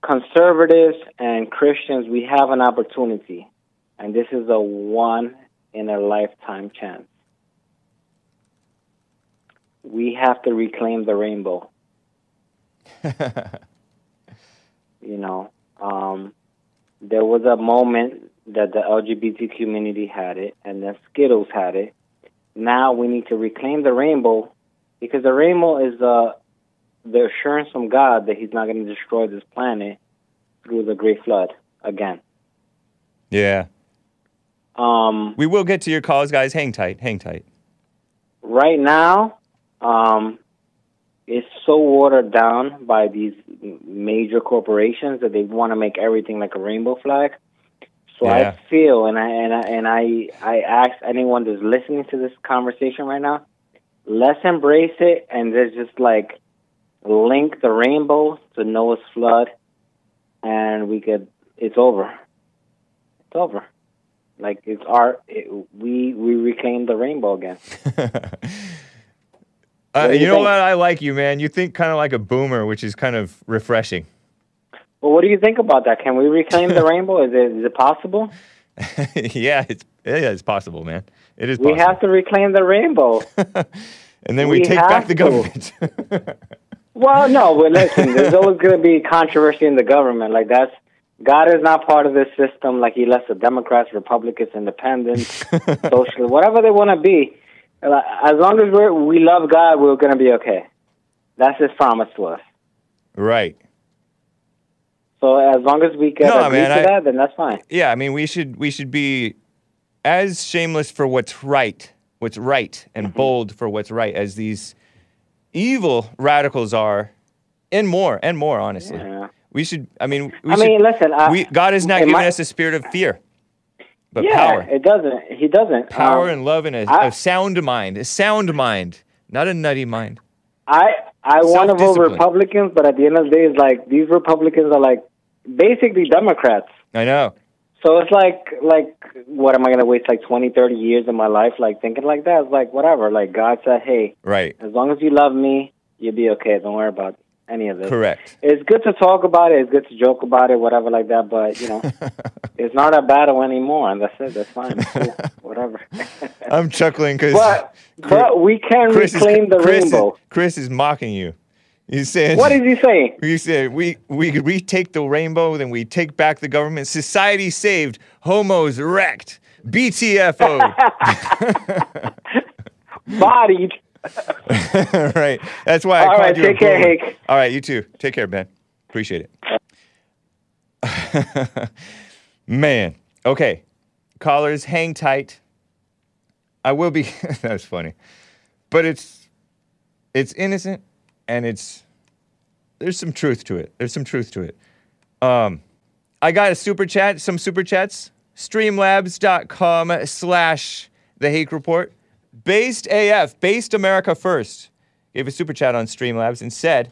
conservatives and Christians, we have an opportunity, and this is a one in a lifetime chance. We have to reclaim the rainbow. you know, um, there was a moment that the LGBT community had it, and then Skittles had it. Now we need to reclaim the rainbow because the rainbow is uh, the assurance from God that He's not going to destroy this planet through the Great Flood again. Yeah. Um, We will get to your calls, guys. Hang tight. Hang tight. right now, um, it's so watered down by these major corporations that they want to make everything like a rainbow flag. So Yeah. I feel, and I and I and I I ask anyone that's listening to this conversation right now, let's embrace it and let's just like link the rainbow to Noah's flood, and we could. It's over. It's over. Like it's our. It, we we reclaim the rainbow again. Uh, you you know what? I like you, man. You think kind of like a boomer, which is kind of refreshing. Well, what do you think about that? Can we reclaim the rainbow? Is it is it possible? yeah, it's yeah, it's possible, man. It is We possible. have to reclaim the rainbow. and then we, we take back the government. well, no, but listen, there's always going to be controversy in the government. Like that's God is not part of this system. Like He lets the Democrats, Republicans, Independents, Socialists, whatever they want to be. As long as we're, we love God, we're going to be okay. That's His promise to us. right. So as long as we can No, agree man, to I- that, then that's fine. Yeah, I mean, we should we should be as shameless for what's right, what's right, and Mm-hmm. bold for what's right as these evil radicals are, and more and more. Honestly, Yeah. we should. I mean, we I should, mean, listen. I, we, God has not given might- us a spirit of fear, but yeah, power, it doesn't. He doesn't. power Um, and love, and a, I- a sound mind, a sound mind, not a nutty mind. I I want to vote Republicans, but at the end of the day, it's like these Republicans are like basically Democrats. I know. So it's like like what am I going to waste like twenty, thirty years of my life like thinking like that? It's like whatever. Like God said, hey, Right. as long as you love me, you'll be okay. Don't worry about any of this. Correct. It's good to talk about it. It's good to joke about it, whatever like that. But you know, it's not a battle anymore, and that's it. That's fine. Cool. whatever. I'm chuckling because but but we can Chris is, reclaim the Chris rainbow. Is, Chris is mocking you. He's saying What is he saying? You said we we retake the rainbow, then we take back the government. Society saved, homos wrecked, BTFO. Bodied. right. That's why I All called right, you take care. Hake. All right, you too. Take care, Ben. Appreciate it. Man. Okay. Callers, hang tight. I will be that's funny. But it's it's innocent and it's there's some truth to it. There's some truth to it. Um I got a super chat, some super chats. Streamlabs.com slash the Hake Report. Based AF, Based America First, gave a super chat on Streamlabs and said,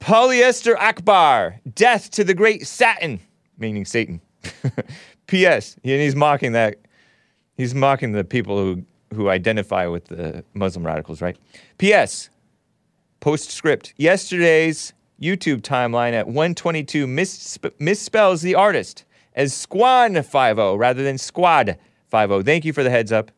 Polyester Akbar, death to the great Satan, meaning Satan. P.S. And he's mocking that. He's mocking the people who, who identify with the Muslim radicals, right? P.S. Postscript. Yesterday's YouTube timeline at 122 missp- misspells the artist as Squan 50 rather than Squad 50. Thank you for the heads up.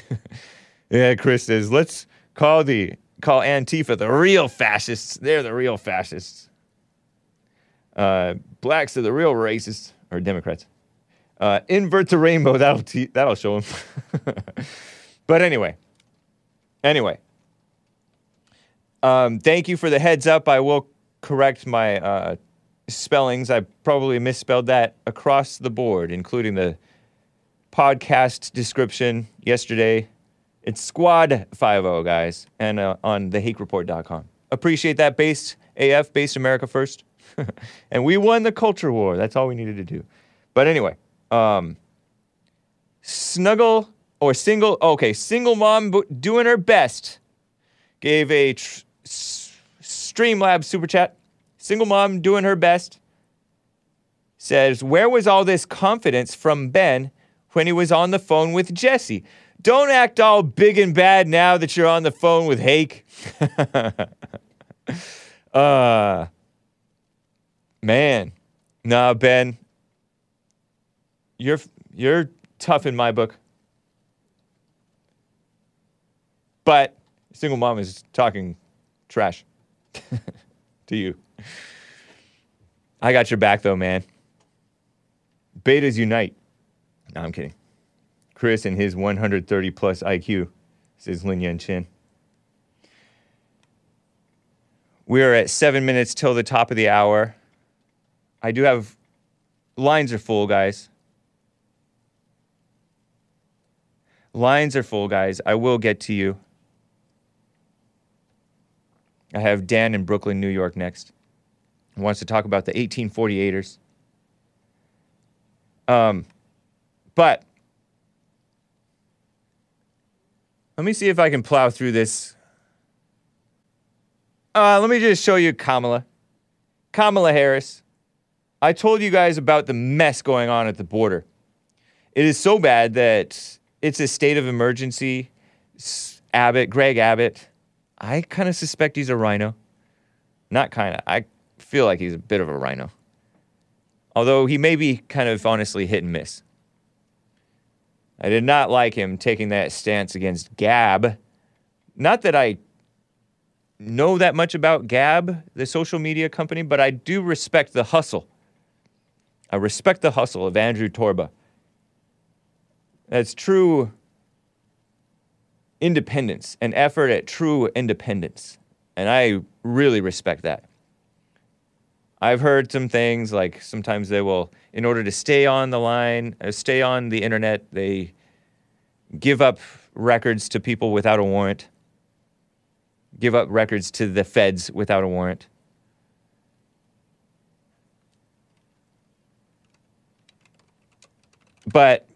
yeah, Chris says, let's call the call Antifa the real fascists. They're the real fascists. Uh, blacks are the real racists or Democrats. Uh, invert the rainbow. That'll te- that'll show him. but anyway, anyway. Um, thank you for the heads up. I will correct my uh, spellings. I probably misspelled that across the board, including the podcast description yesterday. It's Squad 50, guys, and uh, on thehakereport.com. Appreciate that, based AF, based America first. and we won the culture war. That's all we needed to do. But anyway, um, Snuggle or single, okay, single mom bo- doing her best gave a tr- s- super chat. Single mom doing her best says, Where was all this confidence from Ben when he was on the phone with Jesse? Don't act all big and bad now that you're on the phone with Hake. uh, man, nah, Ben, you're you're tough in my book. But single mom is talking trash to you. I got your back though, man. Betas unite. No, I'm kidding. Chris and his 130 plus IQ, says Lin Yan Chin. We are at seven minutes till the top of the hour. I do have lines are full, guys. Lines are full, guys. I will get to you. I have Dan in Brooklyn, New York next. He wants to talk about the 1848ers. Um, but let me see if I can plow through this. Uh, let me just show you Kamala. Kamala Harris. I told you guys about the mess going on at the border. It is so bad that it's a state of emergency. Abbott, Greg Abbott, I kind of suspect he's a RINO. Not kind of. I feel like he's a bit of a RINO. Although he may be kind of honestly hit and miss. I did not like him taking that stance against Gab. Not that I know that much about Gab, the social media company, but I do respect the hustle. I respect the hustle of Andrew Torba. That's true independence, an effort at true independence. And I really respect that. I've heard some things like sometimes they will, in order to stay on the line, uh, stay on the internet, they give up records to people without a warrant, give up records to the feds without a warrant. But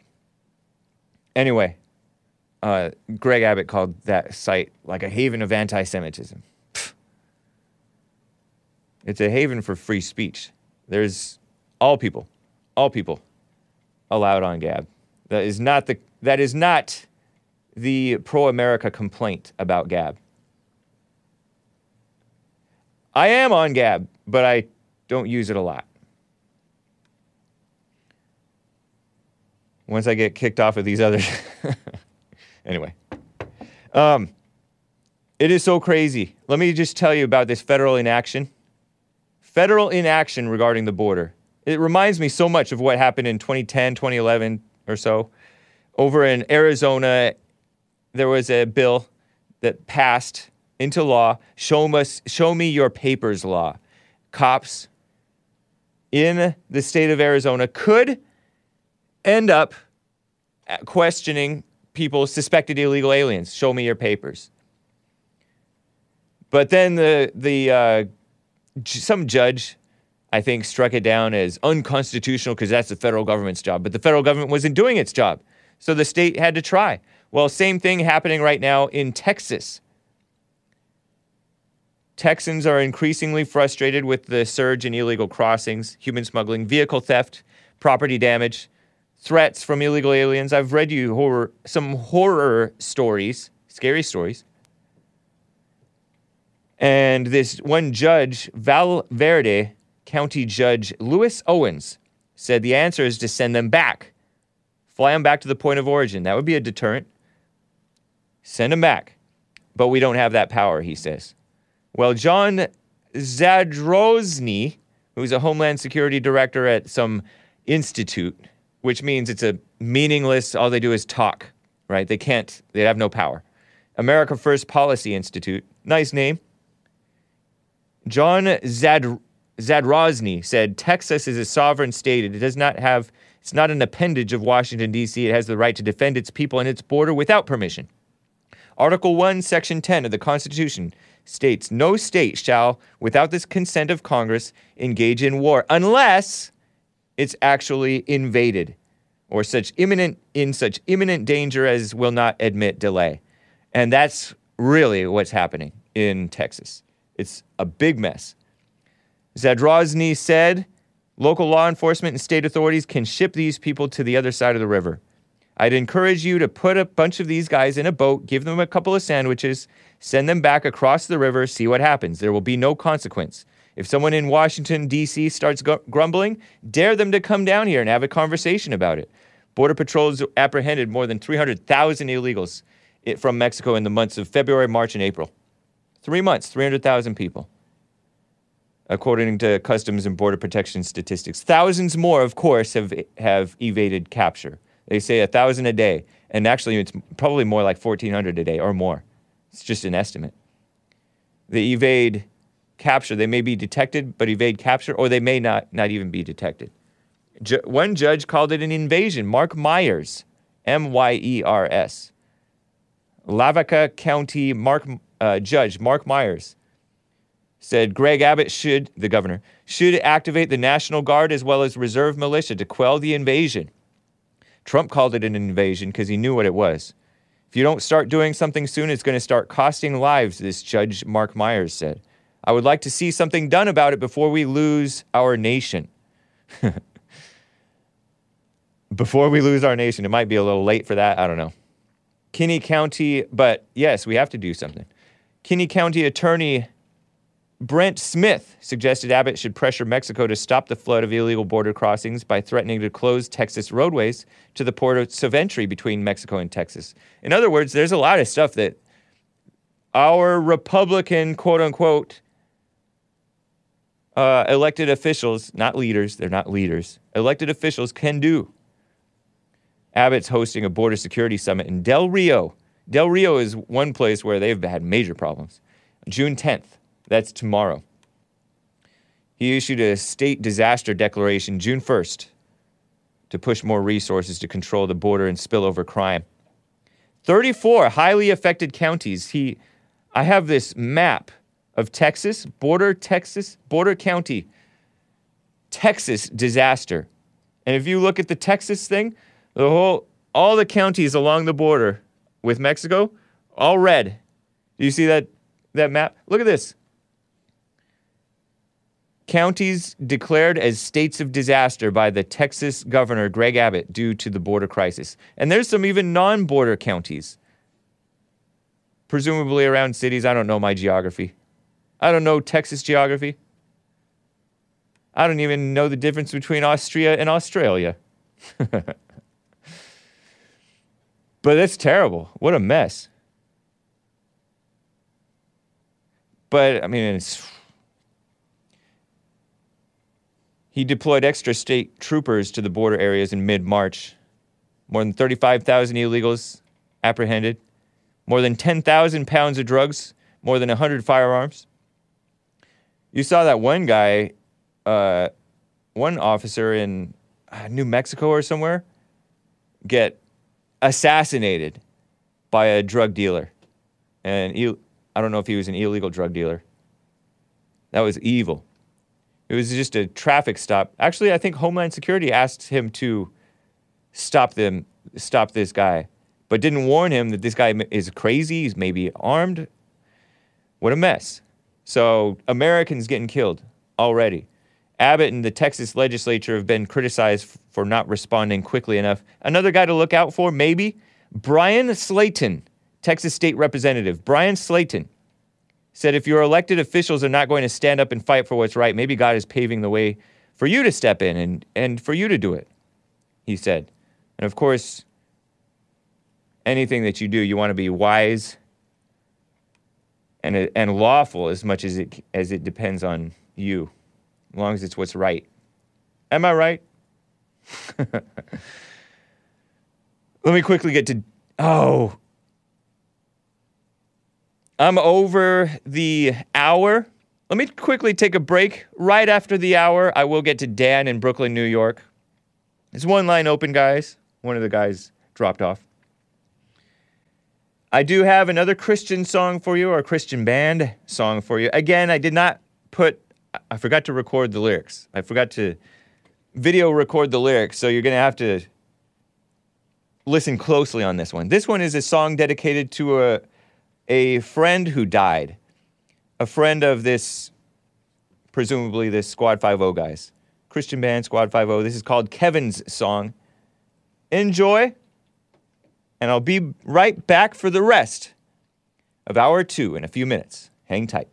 anyway, uh, Greg Abbott called that site like a haven of anti Semitism. It's a haven for free speech. There's all people, all people allowed on Gab. That is not the, that is not the pro America complaint about Gab. I am on Gab, but I don't use it a lot. Once I get kicked off of these other. anyway. Um, it is so crazy. Let me just tell you about this federal inaction. Federal inaction regarding the border. It reminds me so much of what happened in 2010, 2011 or so. Over in Arizona, there was a bill that passed into law, show, us, show me your papers law. Cops in the state of Arizona could end up questioning people suspected illegal aliens. Show me your papers. But then the the uh, some judge, I think, struck it down as unconstitutional because that's the federal government's job. But the federal government wasn't doing its job, so the state had to try. Well, same thing happening right now in Texas. Texans are increasingly frustrated with the surge in illegal crossings, human smuggling, vehicle theft, property damage, threats from illegal aliens. I've read you horror, some horror stories, scary stories. And this one judge, Val Verde County Judge Lewis Owens, said the answer is to send them back. Fly them back to the point of origin. That would be a deterrent. Send them back. But we don't have that power, he says. Well, John Zadrozny, who's a Homeland Security Director at some institute, which means it's a meaningless, all they do is talk, right? They can't, they have no power. America First Policy Institute, nice name. John Zad, Zadrozny said Texas is a sovereign state. It does not have, it's not an appendage of Washington, D.C. It has the right to defend its people and its border without permission. Article 1, Section 10 of the Constitution states no state shall, without the consent of Congress, engage in war unless it's actually invaded or such imminent in such imminent danger as will not admit delay. And that's really what's happening in Texas. It's a big mess. Zadrozny said local law enforcement and state authorities can ship these people to the other side of the river. I'd encourage you to put a bunch of these guys in a boat, give them a couple of sandwiches, send them back across the river, see what happens. There will be no consequence. If someone in Washington, D.C. starts gr- grumbling, dare them to come down here and have a conversation about it. Border Patrol has apprehended more than 300,000 illegals eh, from Mexico in the months of February, March, and April. Three months, 300,000 people, according to Customs and Border Protection statistics. Thousands more, of course, have, have evaded capture. They say a thousand a day, and actually, it's probably more like 1,400 a day or more. It's just an estimate. They evade capture. They may be detected, but evade capture, or they may not, not even be detected. One judge called it an invasion. Mark Myers, M Y E R S. Lavaca County Mark, uh, Judge Mark Myers said Greg Abbott should, the governor, should activate the National Guard as well as reserve militia to quell the invasion. Trump called it an invasion because he knew what it was. If you don't start doing something soon, it's going to start costing lives, this Judge Mark Myers said. I would like to see something done about it before we lose our nation. before we lose our nation. It might be a little late for that. I don't know. Kinney County, but yes, we have to do something. Kinney County Attorney Brent Smith suggested Abbott should pressure Mexico to stop the flood of illegal border crossings by threatening to close Texas roadways to the ports of entry between Mexico and Texas. In other words, there's a lot of stuff that our Republican, quote unquote, uh, elected officials, not leaders, they're not leaders, elected officials can do. Abbott's hosting a border security summit in Del Rio. Del Rio is one place where they've had major problems. June 10th, that's tomorrow. He issued a state disaster declaration June 1st to push more resources to control the border and spillover crime. 34 highly affected counties. He I have this map of Texas, border Texas, border county, Texas disaster. And if you look at the Texas thing, the whole all the counties along the border with Mexico, all red. Do you see that that map? Look at this. Counties declared as states of disaster by the Texas governor Greg Abbott due to the border crisis. And there's some even non-border counties. Presumably around cities. I don't know my geography. I don't know Texas geography. I don't even know the difference between Austria and Australia. but that's terrible. What a mess. But I mean, it's. He deployed extra state troopers to the border areas in mid March. More than 35,000 illegals apprehended, more than 10,000 pounds of drugs, more than 100 firearms. You saw that one guy, uh, one officer in uh, New Mexico or somewhere, get assassinated by a drug dealer. And Ill- I don't know if he was an illegal drug dealer. That was evil. It was just a traffic stop. Actually, I think Homeland Security asked him to stop them, stop this guy, but didn't warn him that this guy is crazy. He's maybe armed. What a mess. So Americans getting killed already. Abbott and the Texas legislature have been criticized for not responding quickly enough. Another guy to look out for, maybe Bryan Slaton, Texas state representative. Bryan Slaton said if your elected officials are not going to stand up and fight for what's right, maybe God is paving the way for you to step in and, and for you to do it, he said. And of course, anything that you do, you want to be wise and, and lawful as much as it, as it depends on you, as long as it's what's right. Am I right? Let me quickly get to. Oh. I'm over the hour. Let me quickly take a break. Right after the hour, I will get to Dan in Brooklyn, New York. There's one line open, guys. One of the guys dropped off. I do have another Christian song for you, or a Christian band song for you. Again, I did not put, I forgot to record the lyrics. I forgot to video record the lyrics, so you're going to have to listen closely on this one. This one is a song dedicated to a, a friend who died, a friend of this, presumably this Squad 5 guys. Christian band, Squad 5 This is called Kevin's Song. Enjoy, and I'll be right back for the rest of hour two in a few minutes. Hang tight.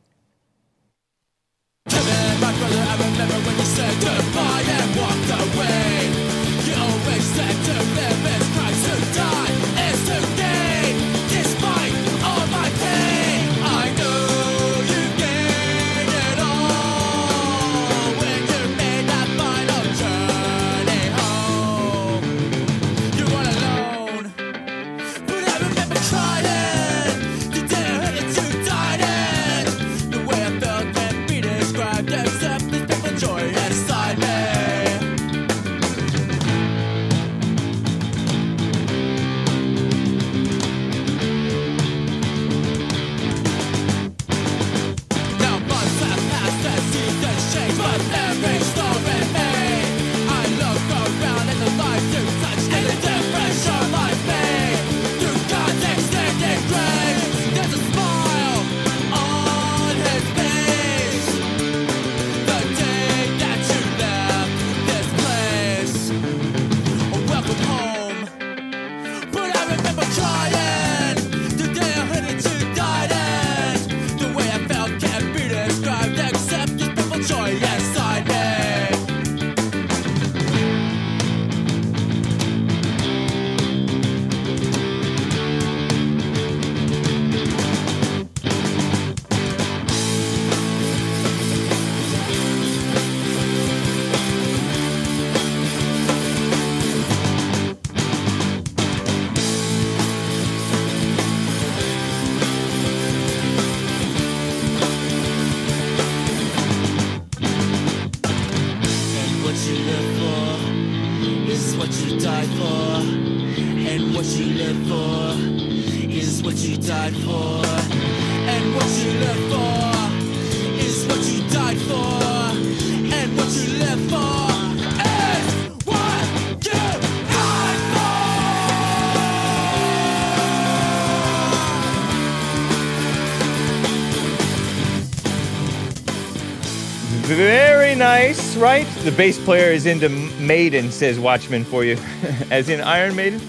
Right? The bass player is into Maiden, says Watchman for you. As in Iron Maiden?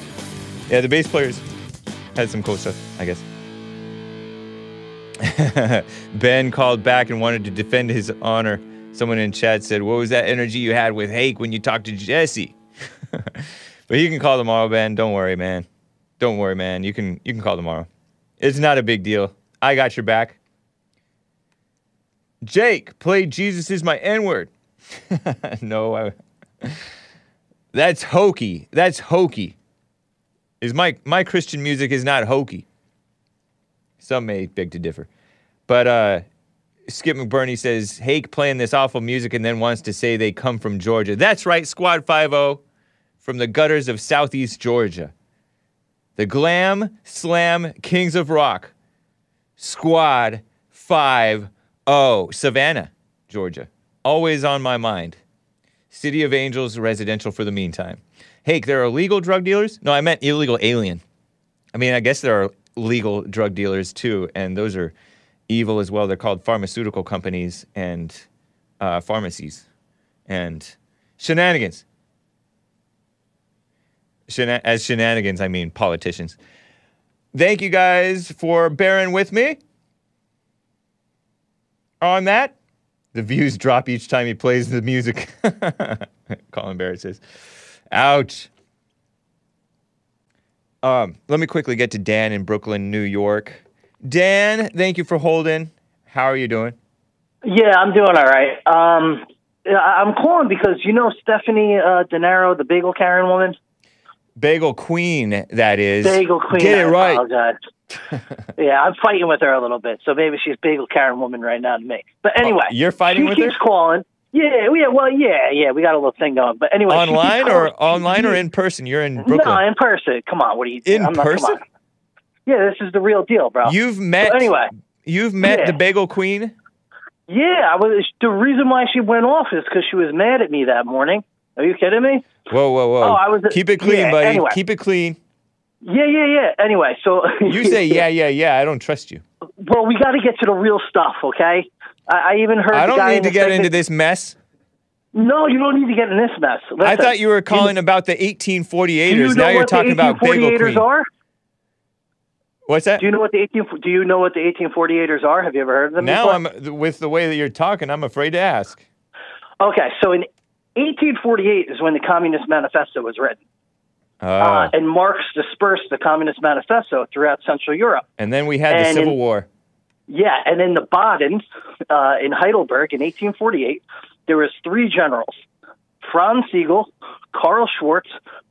Yeah, the bass player's had some cool stuff, I guess. ben called back and wanted to defend his honor. Someone in chat said, What was that energy you had with Hake when you talked to Jesse? but you can call tomorrow, Ben. Don't worry, man. Don't worry, man. You can you can call tomorrow. It's not a big deal. I got your back. Jake, play Jesus is my N word. no, I, that's hokey. That's hokey. Is my my Christian music is not hokey. Some may beg to differ, but uh, Skip McBurney says Hake playing this awful music and then wants to say they come from Georgia. That's right, Squad Five-O from the gutters of Southeast Georgia. The Glam Slam Kings of Rock. Squad Five-O, Savannah, Georgia. Always on my mind. City of Angels residential for the meantime. Hake, there are legal drug dealers? No, I meant illegal alien. I mean, I guess there are legal drug dealers too, and those are evil as well. They're called pharmaceutical companies and uh, pharmacies and shenanigans. Shena- as shenanigans, I mean politicians. Thank you guys for bearing with me on that. The views drop each time he plays the music. Colin Barrett says, ouch. Um, let me quickly get to Dan in Brooklyn, New York. Dan, thank you for holding. How are you doing? Yeah, I'm doing all right. Um, I'm calling because you know Stephanie uh, Denaro, the bagel carrying woman. Bagel Queen, that is. Bagel queen. Get it right. apologize. yeah, I'm fighting with her a little bit, so maybe she's bagel carrying woman right now to me. But oh, anyway, you're fighting she with her? She keeps calling. Yeah, yeah, well, yeah, yeah. We got a little thing going, but anyway, Online or online or in person? You're in Brooklyn. No, in person. Come on, what are you? In I'm not, person? On. Yeah, this is the real deal, bro. You've met So anyway, You've met Yeah. the Bagel Queen? yeah, I was. The reason why she went off is because she was mad at me that morning. Are you kidding me? Whoa, whoa, whoa. Oh, I was- Keep it clean, yeah, buddy. anyway. Keep it clean. Yeah, yeah, yeah. Anyway, so You say yeah, yeah, yeah. I don't trust you. Well, we got to get to the real stuff, okay? I, I even heard. I don't need to get into this mess. No, you don't need to get in this mess. I thought you were calling do about the 1848ers. you know now you're talking about Bagel 1848ers Queen. are? What's that? Do you know what the 18? Do you know what the 1848ers are? Have you ever heard of them? Now before? I'm with the way that you're talking. I'm afraid to ask. Okay, so in 1848 is when the Communist Manifesto was written, Uh, uh, and Marx dispersed the Communist Manifesto throughout Central Europe. and then we had the Civil in- War. Yeah, and in the Baden, uh, in Heidelberg in 1848, there was three generals: Franz Sigel, Karl Schwartz,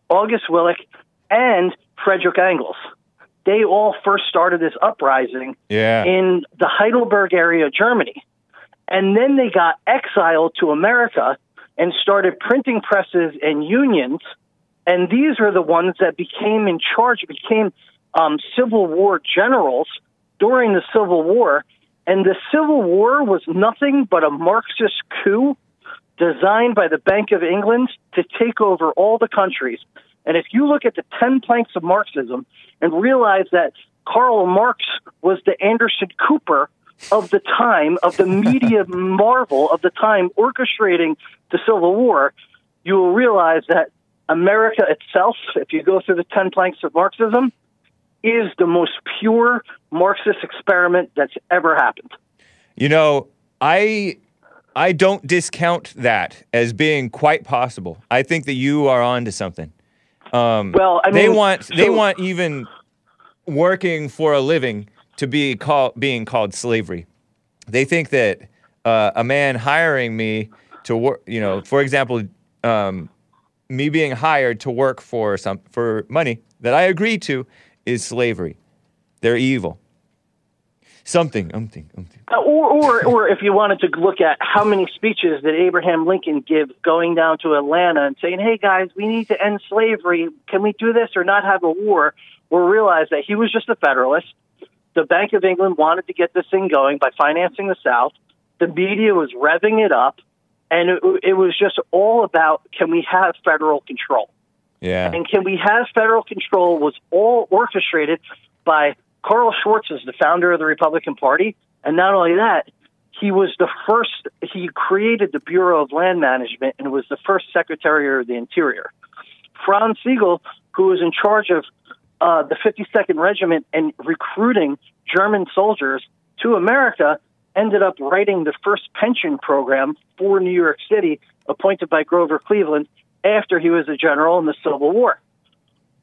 August Willich, and Frederick Engels. They all first started this uprising Yeah. in the Heidelberg area of Germany. And then they got exiled to America and started printing presses and unions. And these are the ones that became in charge, became um, Civil War generals during the Civil War. And the Civil War was nothing but a Marxist coup designed by the Bank of England to take over all the countries. And if you look at the 10 planks of Marxism and realize that Karl Marx was the Anderson Cooper of the time, of the media marvel of the time orchestrating the Civil War, you will realize that America itself, if you go through the 10 planks of Marxism, is the most pure Marxist experiment that's ever happened. You know, I I don't discount that as being quite possible. I think that you are onto something. Um, Well, I they mean, want they want even working for a living to be called being called slavery. They think that uh, a man hiring me to work, you know, for example, um, me being hired to work for some for money that I agree to is slavery. They're evil. Something, something, something. Uh, Or, or, or if you wanted to look at how many speeches did Abraham Lincoln give going down to Atlanta and saying, hey guys, we need to end slavery. Can we do this or not have a war? Or realize that he was just a Federalist. The Bank of England wanted to get this thing going by financing the South. The media was revving it up. And it, it was just all about can we have federal control? Yeah. And can we have federal control was all orchestrated by Carl Schwartz as the founder of the Republican Party. And not only that, he was the first, he created the Bureau of Land Management and was the first Secretary of the Interior. Franz Sigel, who was in charge of uh, the 52nd Regiment and recruiting German soldiers to America, ended up writing the first pension program for New York City, appointed by Grover Cleveland after he was a general in the Civil War.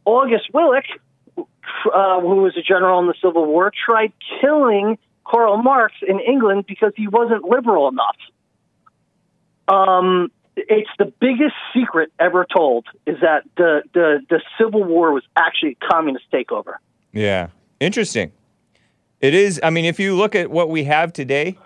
August Willich, uh, who was a general in the Civil War, tried killing Karl Marx in England because he wasn't liberal enough. Um, it's the biggest secret ever told is that the, the, the Civil War was actually a communist takeover. Yeah. Interesting. It is. I mean, if you look at what we have today,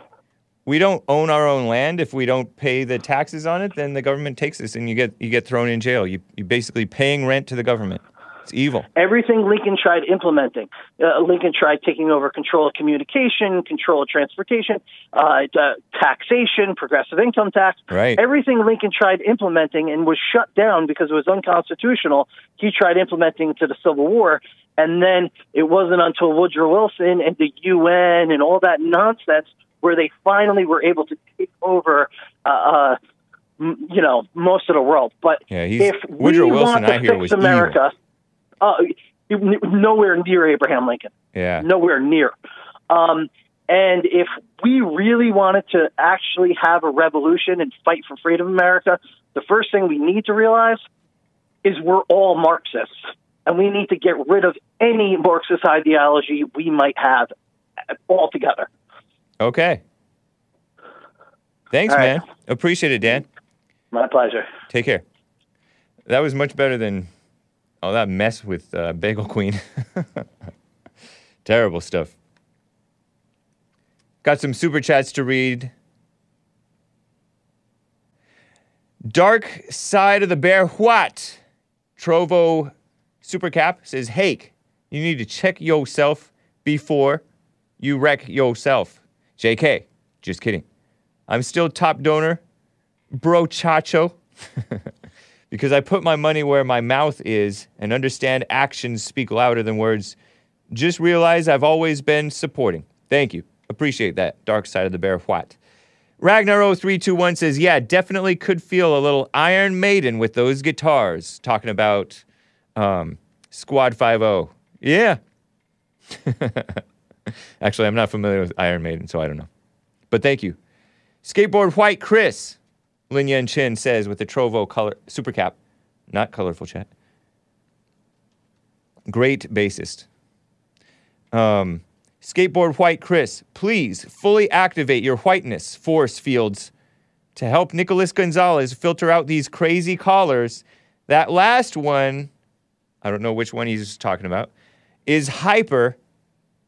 we don't own our own land. If we don't pay the taxes on it, then the government takes us and you get you get thrown in jail. You you basically paying rent to the government. It's evil. Everything Lincoln tried implementing. Uh, Lincoln tried taking over control of communication, control of transportation, uh, uh, taxation, progressive income tax. Right. Everything Lincoln tried implementing and was shut down because it was unconstitutional, he tried implementing to the Civil War. And then it wasn't until Woodrow Wilson and the UN and all that nonsense where they finally were able to take over, uh, uh, you know, most of the world. But Yeah, if Woodrow we Wilson, want to I hear, fix was America, uh, nowhere near Abraham Lincoln. Yeah. Nowhere near. Um, and if we really wanted to actually have a revolution and fight for freedom in America, the first thing we need to realize is we're all Marxists. And we need to get rid of any Marxist ideology we might have altogether. Okay. Thanks, right. man. Appreciate it, Dan. My pleasure. Take care. That was much better than all that mess with uh, Bagel Queen. Terrible stuff. Got some super chats to read. Dark Side of the Bear What? Trovo Supercap says, Hake, you need to check yourself before you wreck yourself. JK, just kidding. I'm still top donor, bro chacho, because I put my money where my mouth is and understand actions speak louder than words. Just realize I've always been supporting. Thank you. Appreciate that. Dark side of the bear. What? Ragnar0321 says, Yeah, definitely could feel a little Iron Maiden with those guitars. Talking about um, Squad 5 Yeah. Actually, I'm not familiar with Iron Maiden, so I don't know. But thank you. Skateboard White Chris, Lin Yan Chin says with the Trovo color super cap, not colorful chat. Great bassist. Um, Skateboard White Chris, please fully activate your whiteness force fields to help Nicholas Gonzalez filter out these crazy callers. That last one, I don't know which one he's talking about, is hyper,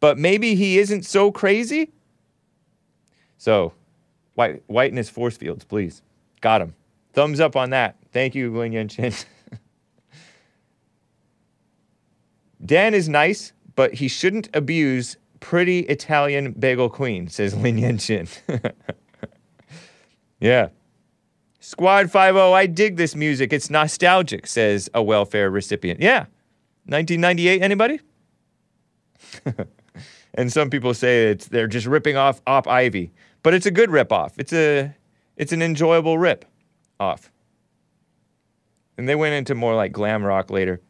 but maybe he isn't so crazy. So, white, whiteness force fields, please. Got him. Thumbs up on that. Thank you, Lin Yanchen. Dan is nice, but he shouldn't abuse pretty Italian bagel queen, says Lin Yan Chin. yeah. Squad Five-O, I dig this music. It's nostalgic, says a welfare recipient. Yeah. 1998, anybody? and some people say it's they're just ripping off Op Ivy, but it's a good rip off. It's a it's an enjoyable rip off. And they went into more like glam rock later.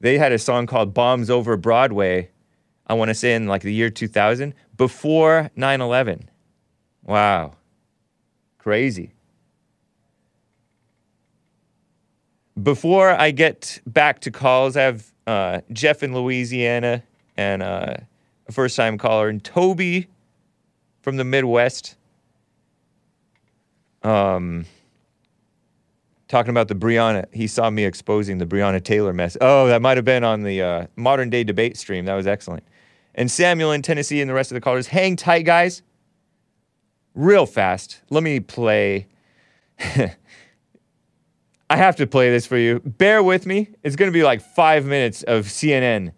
They had a song called Bombs Over Broadway, I want to say in like the year 2000, before 9 11. Wow. Crazy. Before I get back to calls, I have uh, Jeff in Louisiana and uh, a first time caller, and Toby from the Midwest. Um, talking about the Breonna, he saw me exposing the Breonna Taylor mess. Oh, that might have been on the uh, modern day debate stream. That was excellent. And Samuel in Tennessee and the rest of the callers, hang tight, guys. Real fast. Let me play. I have to play this for you. Bear with me. It's going to be like five minutes of CNN.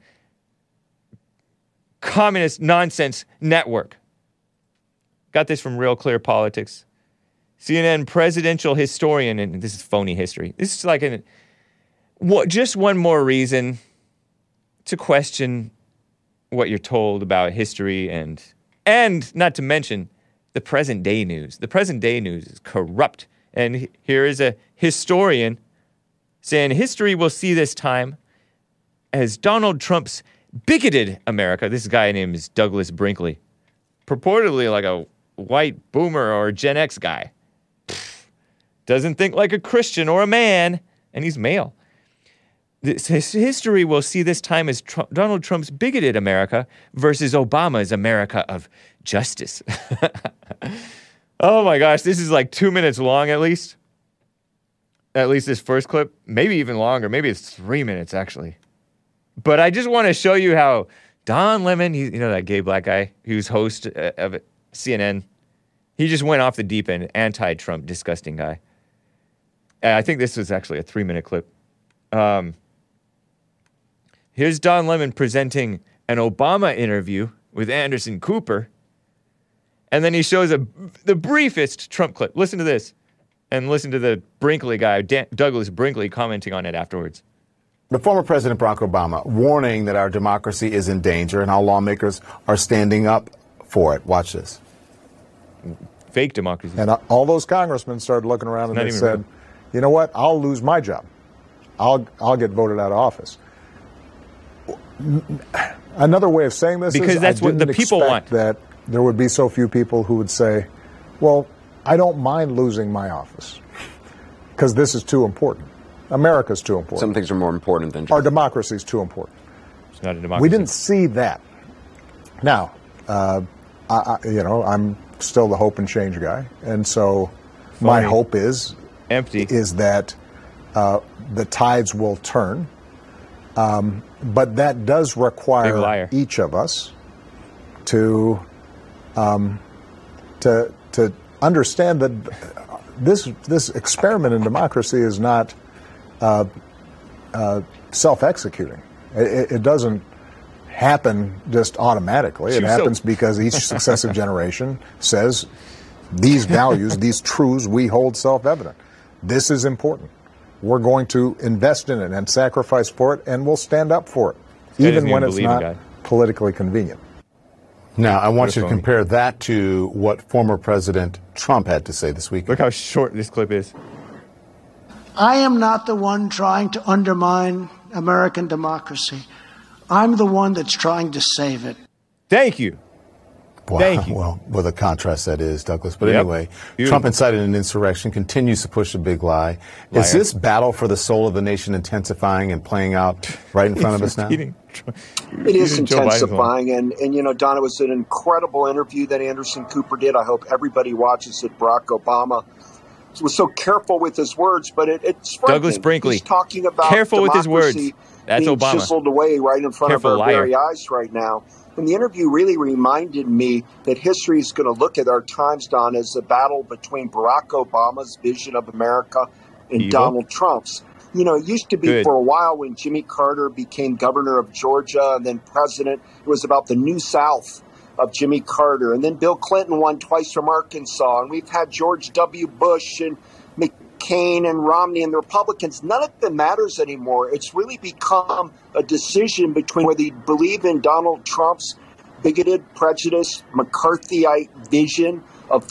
Communist nonsense network. Got this from Real Clear Politics. CNN presidential historian, and this is phony history. This is like an what? Just one more reason to question what you're told about history, and and not to mention the present day news. The present day news is corrupt, and here is a historian saying history will see this time as Donald Trump's bigoted America. This guy named is Douglas Brinkley, purportedly like a white boomer or Gen X guy doesn't think like a Christian or a man, and he's male. This, his history will see this time as Tru- Donald Trump's bigoted America versus Obama's America of justice. oh my gosh, this is like two minutes long at least. At least this first clip, maybe even longer. Maybe it's three minutes actually. But I just want to show you how Don Lemon, he, you know that gay black guy who's host uh, of CNN, he just went off the deep end, anti-Trump, disgusting guy. I think this was actually a three-minute clip. Um, Here's Don Lemon presenting an Obama interview with Anderson Cooper. And then he shows a the briefest Trump clip. Listen to this. And listen to the Brinkley guy, Dan, Douglas Brinkley, commenting on it afterwards. The former President Barack Obama warning that our democracy is in danger and how lawmakers are standing up for it. Watch this. Fake democracy. And uh, all those congressmen started looking around and they said, real. "You know what? I'll lose my job. I'll I'll get voted out of office." Another way of saying this Because is that's I what the people want. That there would be so few people who would say, "Well, I don't mind losing my office because this is too important. America's too important. Some things are more important than Our democracy is too important." It's not a democracy. We didn't see that. Now, uh, I, I, you know, I'm still the hope and change guy, and so my hope is empty is that uh, the tides will turn. Um, but that does require each of us to um, to to understand that this this experiment in democracy is not uh, uh, self-executing. It, it- doesn't happen just automatically. It happens because each successive generation says these values, these truths, we hold self-evident. This is important. We're going to invest in it and sacrifice for it, and we'll stand up for it, guy even when it's not God. politically convenient. Now, I want you to compare that to what former President Trump had to say this week. Look how short this clip is. I am not the one trying to undermine American democracy. I'm the one that's trying to save it. Thank you. Wow. Thank you. Well, what a contrast that is, Douglas. But Yep. anyway, Beautiful. Trump incited an insurrection, continues to push a big lie. Is this battle for the soul of the nation intensifying and playing out right in front of us now? It is repeating Joe Biden's line. intensifying, and and you know, Don, it was an incredible interview that Anderson Cooper did. I hope everybody watches it. Barack Obama was so careful with his words, but it, it's frightening. Douglas Brinkley. He's talking about Careful with his words. democracy That's being Obama. chiseled away right in front Careful, of our liar. very eyes right now. And the interview really reminded me that history is going to look at our times, Don, as a battle between Barack Obama's vision of America and Evil. Donald Trump's. You know, it used to be Good. for a while when Jimmy Carter became governor of Georgia and then president, it was about the New South of Jimmy Carter. And then Bill Clinton won twice from Arkansas. And we've had George W. Bush and McCain and Romney and the Republicans. None of them matters anymore. It's really become a decision between whether you believe in Donald Trump's bigoted, prejudiced, McCarthyite vision of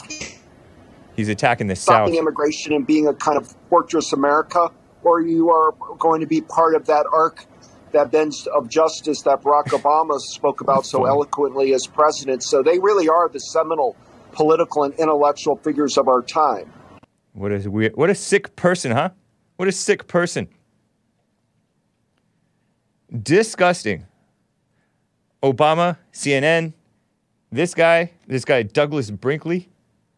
He's attacking the South. stopping immigration and being a kind of fortress America, or you are going to be part of that arc, that bench of justice that Barack Obama spoke about so eloquently as president. So they really are the seminal political and intellectual figures of our time. What a weird, what a sick person, huh? What a sick person. Disgusting. Obama, CNN, this guy, this guy Douglas Brinkley,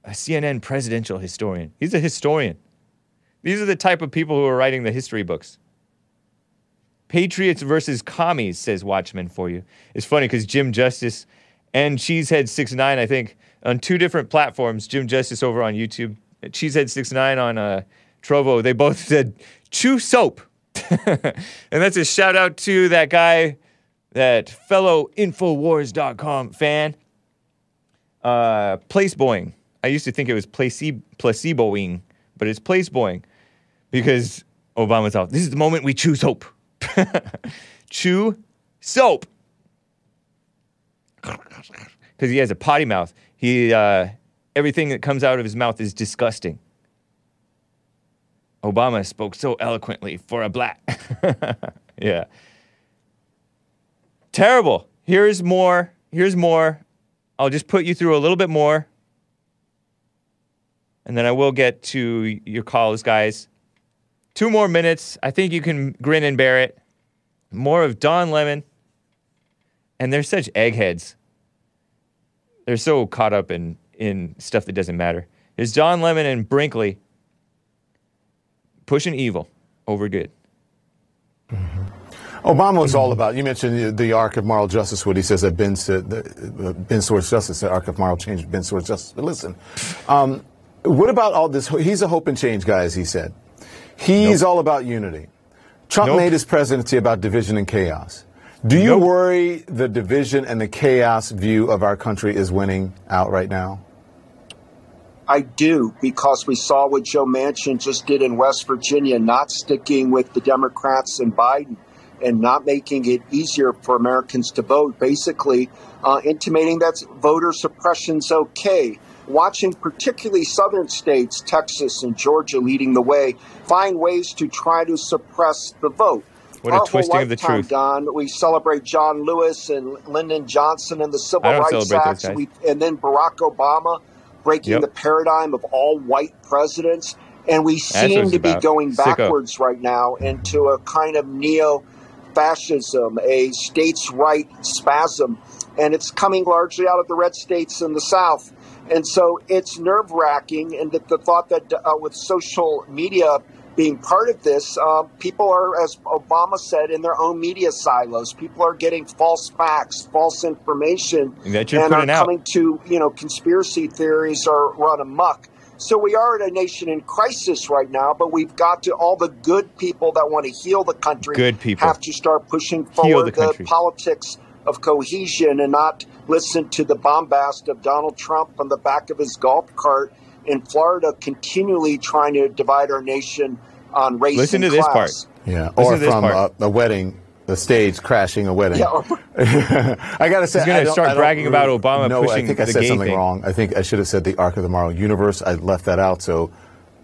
a CNN presidential historian. He's a historian. These are the type of people who are writing the history books. Patriots versus commies, says Watchman for you. It's funny because Jim Justice and Cheesehead69, I think, on two different platforms, Jim Justice over on YouTube, Cheesehead69 on uh, Trovo, they both said, chew soap. and that's a shout out to that guy, that fellow Infowars.com fan, uh, Placeboing. I used to think it was placebo- placeboing, but it's placeboing because Obama's out. This is the moment we choose hope. chew soap. Because he has a potty mouth. He uh, everything that comes out of his mouth is disgusting. Obama spoke so eloquently for a black. yeah. Terrible. Here's more. Here's more. I'll just put you through a little bit more. And then I will get to your calls, guys. Two more minutes. I think you can grin and bear it. More of Don Lemon. And they're such eggheads. They're so caught up in, in stuff that doesn't matter. Is Don Lemon and Brinkley pushing evil over good. Obama was all about. You mentioned the, the arc of moral justice. What he says that bends to the, uh, bends towards justice. The arc of moral change bends towards justice. But listen, um, what about all this? He's a hope and change guy, as he said. He's all about unity. Trump Nope. made his presidency about division and chaos. Do you Nope. worry the division and the chaos view of our country is winning out right now? I do because we saw what Joe Manchin just did in West Virginia, not sticking with the Democrats and Biden and not making it easier for Americans to vote, basically uh, intimating that voter suppression's okay. Watching particularly southern states, Texas and Georgia leading the way, find ways to try to suppress the vote. What a twisting of the truth. Don, we celebrate John Lewis and Lyndon Johnson and the Civil Rights celebrate those Acts, we, and then Barack Obama breaking Yep. the paradigm of all white presidents. And we seem to be about. going Sicko. backwards right now into a kind of neo fascism, a states' right spasm. And it's coming largely out of the red states in the South. And so it's nerve wracking. And that the thought that uh, with social media being part of this, uh, people are, as Obama said, in their own media silos. People are getting false facts, false information, That you're and are out. coming to, you know, conspiracy theories are run amok. So we are in a nation in crisis right now, but we've got to all the good people that want to heal the country Good people. have to start pushing forward the the, politics of cohesion and not listen to the bombast of Donald Trump on the back of his golf cart in Florida, continually trying to divide our nation on race Listen and to this part. Yeah, Listen or from a, a wedding, the stage crashing a wedding. Yeah, or- I gotta say, He's gonna I don't- start I don't bragging about Obama no, pushing I think I said something thing. wrong. I think I should have said the Arc of the Moral Universe. I left that out, so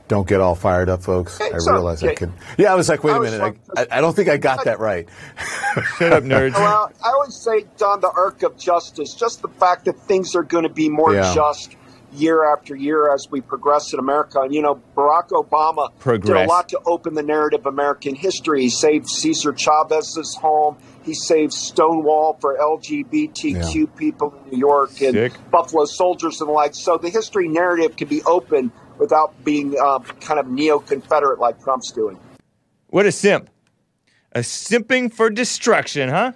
don't get all fired up, folks. I It's realize I okay. could. Yeah, I was like, wait I a minute. I, I, I don't think I got that right. Shut up, nerds. Well, I always say, Don, the arc of justice, just the fact that things are going to be more Yeah. just year after year as we progress in America. And, you know, Barack Obama did a lot to open the narrative of American history. He saved Cesar Chavez's home. He saved Stonewall for LGBTQ people in New York and Sick. Buffalo Soldiers and the like. So the history narrative can be open without being uh, kind of neo-Confederate like Trump's doing. What a simp. A simping for destruction, huh?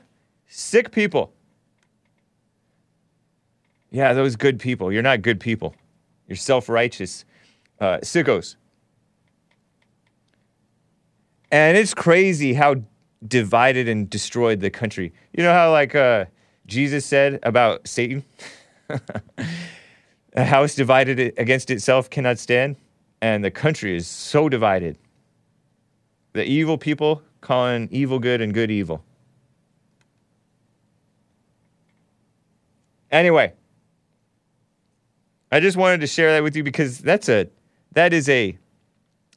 Sick people. Yeah, those good people. You're not good people. You're self righteous uh, sickos. And it's crazy how divided and destroyed the country. You know how, like, uh, Jesus said about Satan? A house divided against itself cannot stand. And the country is so divided. The evil people calling evil good and good evil. Anyway, I just wanted to share that with you because that's a that is a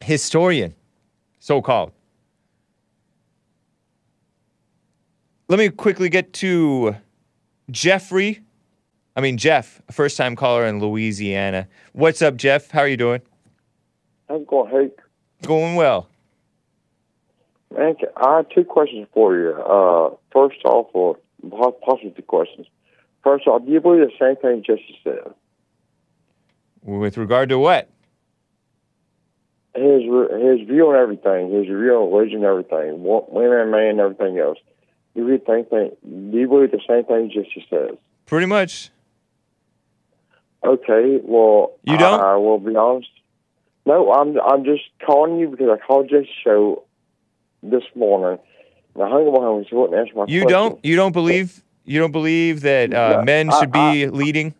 historian, so called. Let me quickly get to Jeffrey. I mean Jeff, first time caller in Louisiana. What's up, Jeff? How are you doing? How's it going, Hank? Going well. Man, I have two questions for you. Uh, first off, or po- possibly two questions. First off, do you believe the same thing Jesse said? With regard to what? His his view on everything, his view on religion, everything, women, and man, everything else. Do you think thing? Do you believe the same thing Jesse says? Pretty much. Okay, well, You don't? I, I will be honest. No, I'm I'm just calling you because I called Jesse's show this morning, and I hung up on him he wouldn't answer my You question. don't you don't believe you don't believe that uh, No, men I- should be leading?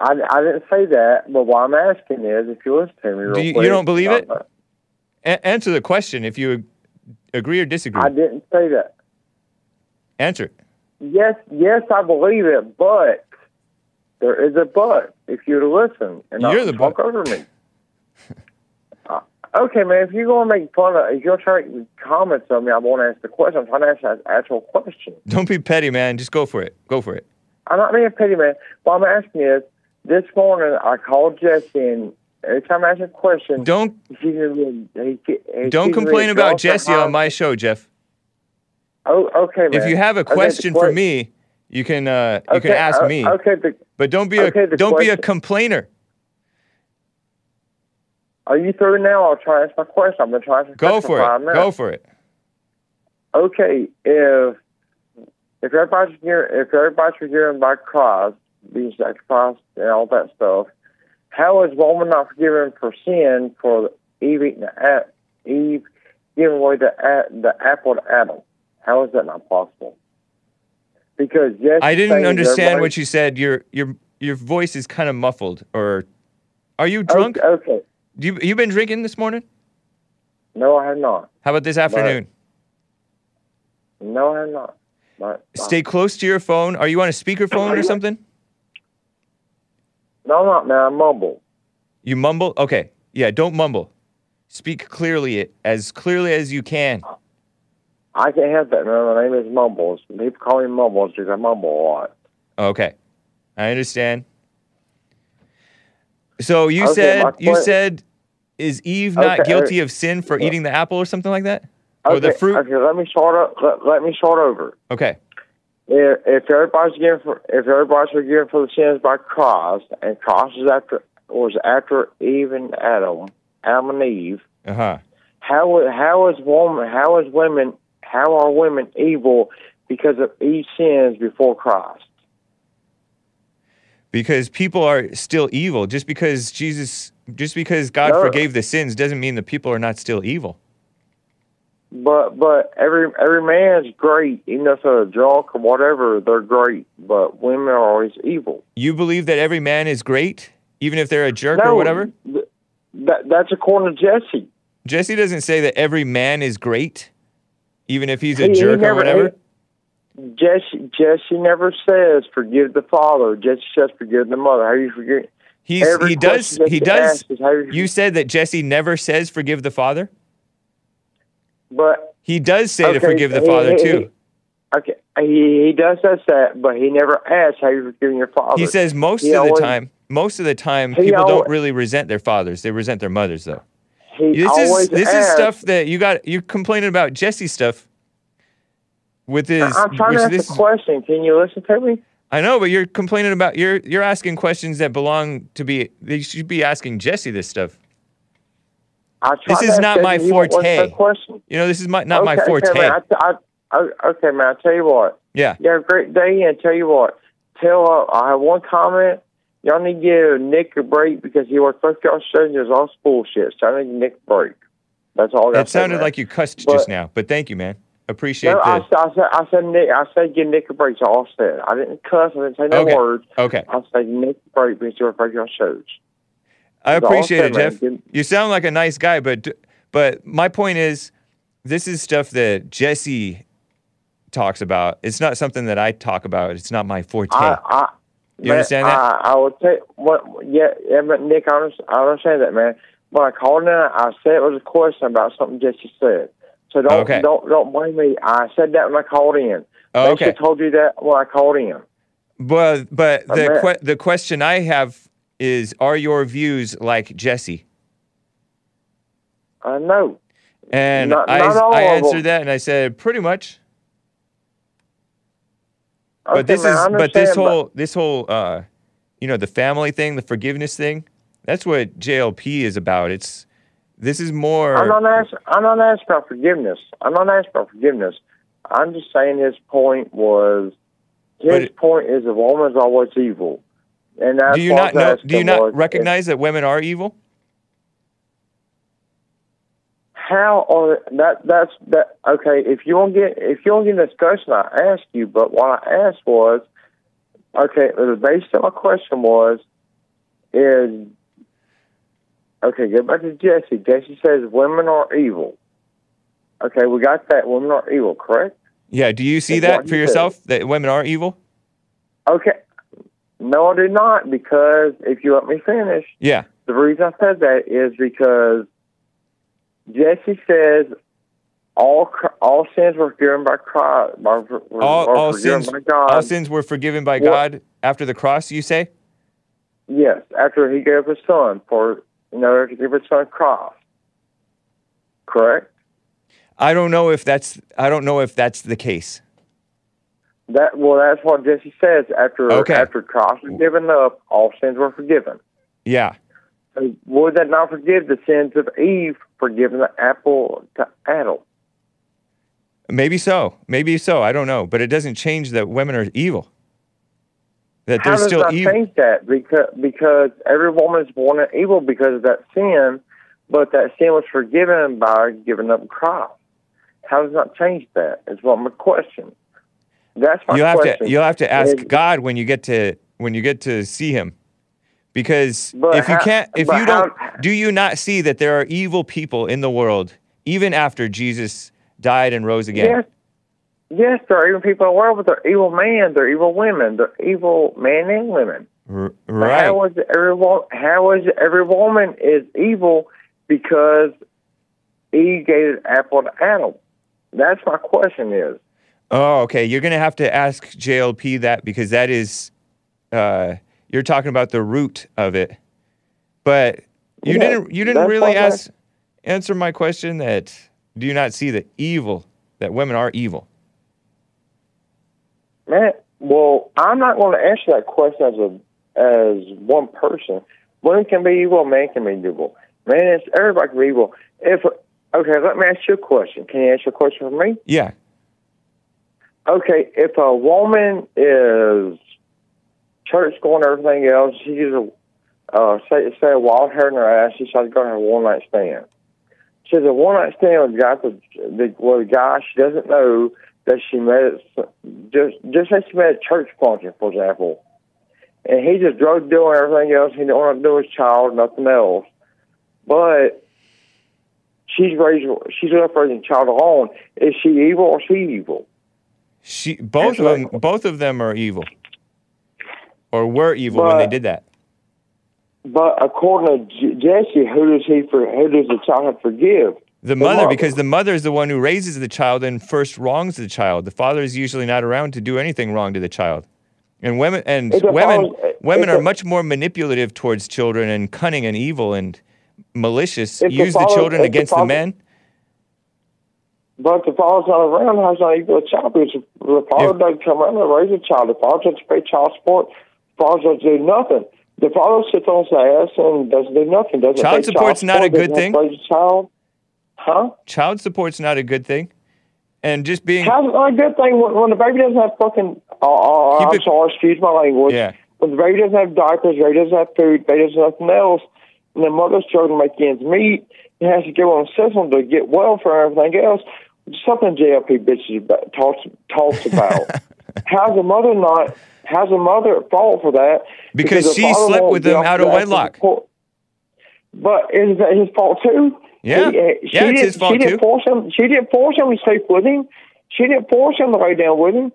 I, I didn't say that, but what I'm asking is, if you listen to me, real Do you, quick, you don't believe it? A- answer the question if you agree or disagree. I didn't say that. answer it. Yes, yes, I believe it, but there is a but. If you'd listen and You're not the talk over me. Uh, okay, man. If you're gonna make fun of, if you're trying to make comments on me, I won't ask the question. I'm trying to ask an actual question. Don't be petty, man. Just go for it. Go for it. I'm not being petty, man. What I'm asking is, this morning I called Jesse, and every time I ask a question, don't he he, he, he Don't complain about Jesse on my show, Jeff. Oh, okay, man. If you have a Okay, question for me, you can uh, you can ask uh, me. Okay, the, But don't be a okay, the don't be a complainer. are you through now? I'll try to ask my question. I'm gonna try to Go for it. minutes. Go for it. okay, if if everybody's hearing, if everybody's forgiven by Christ, being sacrificed and all that stuff, how is woman not forgiven for sin for Eve eating the Eve giving away the a- the apple to Adam? How is that not possible? Because yes, I didn't understand what you said. Your your your voice is kind of muffled. Or are you drunk? Okay, okay. You you been drinking this morning? No, I have not. How about this afternoon? No, I have not. But, Stay uh, close to your phone. Are you on a speakerphone or something? No, I'm not, man. I mumble. You mumble? Okay. Yeah, don't mumble. Speak clearly, as clearly as you can. I can't have that, man. My name is Mumbles. People call me Mumbles because I mumble a lot. Okay. I understand. So you Okay, said you said is Eve not Okay, guilty uh, of sin for eating the apple or something like that? Or the Okay, fruit? Okay, let me start. Let, let me start over. Okay. If, if everybody's given for, if everybody's forgiven for the sins by Christ, and Christ is after was after even Adam, Adam and Eve, Uh-huh. how how is woman how is women how are women evil because of Eve's sins before Christ? Because people are still evil. Just because Jesus just because God No. forgave the sins doesn't mean the people are not still evil. But but every every man's great, even if they're drunk or whatever, they're great. But women are always evil. You believe that every man is great, even if they're a jerk or whatever? th- That that's according to Jesse. Jesse doesn't say that every man is great, even if he's a He- he jerk or never- whatever. Jesse Jesse never says forgive the father. Jesse says forgive the mother. How you forgive? He's every he does he does. you, You said that Jesse never says forgive the father. But He does say to forgive the he- father he- too. he- okay, he he does say that, but he never asks how you're forgiving your father. He says most of the time, most of the time, people alwa- don't really resent their fathers. They resent their mothers, though. He This is this is stuff that you got. You're complaining about Jesse stuff. With his, I'm trying to ask this a question. Can you listen to me? I know, but you're complaining about you're you're asking questions that belong to be. They should be asking Jesse this stuff. This is not my he won't listen to forte. You know, this is my, not my forte. Okay, man, I, I, I, okay, man. I tell you what. Yeah. You have a great day, and tell you what. Tell uh, I have one comment. Y'all need to give Nick a break because he worked both y'all shows and it was all bullshit. So I need Nick a break. That's all. That sounded like you cussed just now, but thank you, man. Appreciate No. I, said- I said, I said, Nick, I said, give Nick a break. All I said. I didn't cuss. I didn't say no Okay. words. Okay. I said, Nick a break because you worked both y'all shows. I I appreciate it. Jeff. You sound like a nice guy, but but my point is, this is stuff that Jesse talks about. It's not something that I talk about. It's not my forte. I, I, You man, understand that? I, I would say what. Yeah, yeah, but Nick, I understand, I understand that, man. When I called in, I said it was a question about something Jesse said. So don't Okay. don't don't blame me. I said that when I called in. Oh, okay. should told you that when I called in. But but the que- the question I have is, are your views like Jesse? I know. And Not- I not I answered that, and I said pretty much. Okay, but this man, is but this understand, but- whole this whole uh, you know the family thing, the forgiveness thing. That's what JLP is about. It's this is more. I'm not asking. I'm not asking about forgiveness. I'm not asking about forgiveness. I'm just saying his point was. His point is a woman's always evil, and do you not know? Do you not recognize that women are evil? How are that? That's that. Okay, if you don't get if you don't get a discussion, I asked you. But what I asked was, okay, the base of my question was, is okay. Go back to Jesse. Jesse says women are evil. Okay, we got that. Women are evil, correct? Yeah. Do you see That's that for yourself? That women are evil? Okay. No, I did not. Because if you let me finish, Yeah. the reason I said that is because Jesse says all all sins were forgiven by Christ. By, were, All, sins, by God. all sins were forgiven by What? God after the cross. You say? Yes, after He gave His Son for you know to give His Son cross. Correct. I don't know if that's. I don't know if that's the case. That well, that's what Jesse says. After Okay. after Christ was given up, all sins were forgiven. Yeah. So would that not forgive the sins of Eve for giving the apple to Adam? Maybe so. Maybe so. I don't know. But it doesn't change that women are evil. That How they're does still that evil. change that? Because because every woman is born evil because of that sin, but that sin was forgiven by giving up Christ. How does that change that? Is what my question. That's my you'll have question. to you'll have to ask Is- God when you get to when you get to see him. Because if you how- can't if you don't how- do you not see that there are evil people in the world even after Jesus died and rose again? Yes, yes, there are evil people in the world, but they're evil men, they're evil women, they're evil men and women. R- But right. How is every how is every woman is evil because Eve gave an apple to Adam? That's my question. Is Oh, okay. You're gonna have to ask JLP that because that is, uh, you're talking about the root of it. But you Yeah, didn't. You didn't really ask answer my question. That do you not see the evil that women are evil? man, well, I'm not going to answer that question as a as one person. Women can be evil, man can be evil. Man, it's everybody can be evil. If okay, let me ask you a question. Can you answer a question for me? Yeah. Okay, if a woman is church going everything else, she's a uh, say say a wild hair in her ass, she going to have a one night stand. She has a one night stand with a guy, the, the, with a guy she doesn't know that she met just just say she met a church function, for example, and he's a drug and everything else. He don't want to do his child, nothing else, but she's raising she's left raising the child alone. Is she evil or she evil? She both of them. Both of them are evil, or were evil when they did that. But according to J- Jesse, who does he for, who does the child forgive? The mother, because the mother is the one who raises the child and first wrongs the child. The father is usually not around to do anything wrong to the child. And women and women father- women are the- much more manipulative towards children and cunning and evil and malicious. The Use the, father- children if the against the men. But the father's not around, how's not equal a child? Because the father doesn't come around to raise a child. The father doesn't pay child support. The father doesn't do nothing. The father sits on his ass and doesn't do nothing. Doesn't Child support's not a good thing. Raise a child, huh? Child support's not a good thing. And just being How's it not a good thing when, when the baby doesn't have fucking? Uh, uh, I'm it- sorry, excuse my language. Yeah. When the baby doesn't have diapers, the baby doesn't have food, the baby doesn't have nothing else, and the mother's struggling to make ends meet, and has to go on a system to get welfare and everything else. Something JLP bitches about, talks talks about. how's a mother not? How's a mother at fault for that? Because the she slept with him out of wedlock. But is that his fault too? Yeah. He, uh, Yeah, she it's didn't, his fault she didn't. Force him. She didn't force him to sleep with him. She didn't force him to lay down with him.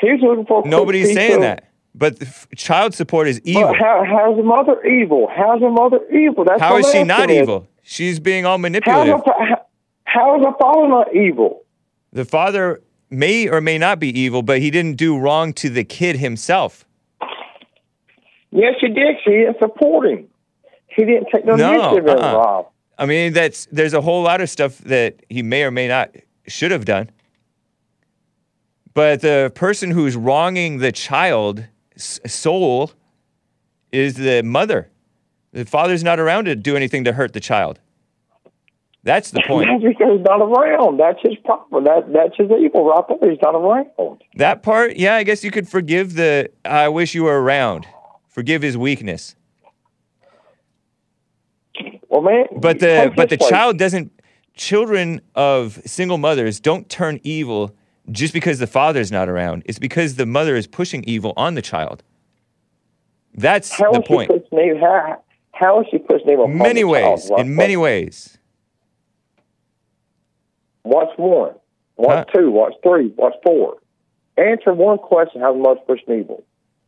He was looking for. a nobody's saying of- that. But f- child support is evil. But how, how's the mother evil? How's the mother evil? That's How is she not is, evil? She's being all How's manipulative. fa- how, how is the father not evil? The father may or may not be evil, but he didn't do wrong to the kid himself. Yes, he did. She didn't support him. He didn't take no, No, initiative in uh-uh. Rob. I mean, that's there's a whole lot of stuff that he may or may not should have done. But the person who's wronging the child's soul is the mother. The father's not around to do anything to hurt the child. That's the point. He's not around. That's his problem. That that's his evil right there. He's not around. That part, yeah, I guess you could forgive the I wish you were around. Forgive his weakness. Well, man, But the but the child doesn't children of single mothers don't turn evil just because the father's not around. It's because the mother is pushing evil on the child. That's How the she point. How, how is she pushing evil? Many the child? ways. In many ways. What's one? What's two? Watch three? Watch four? Answer one question. How the mother's pushing evil?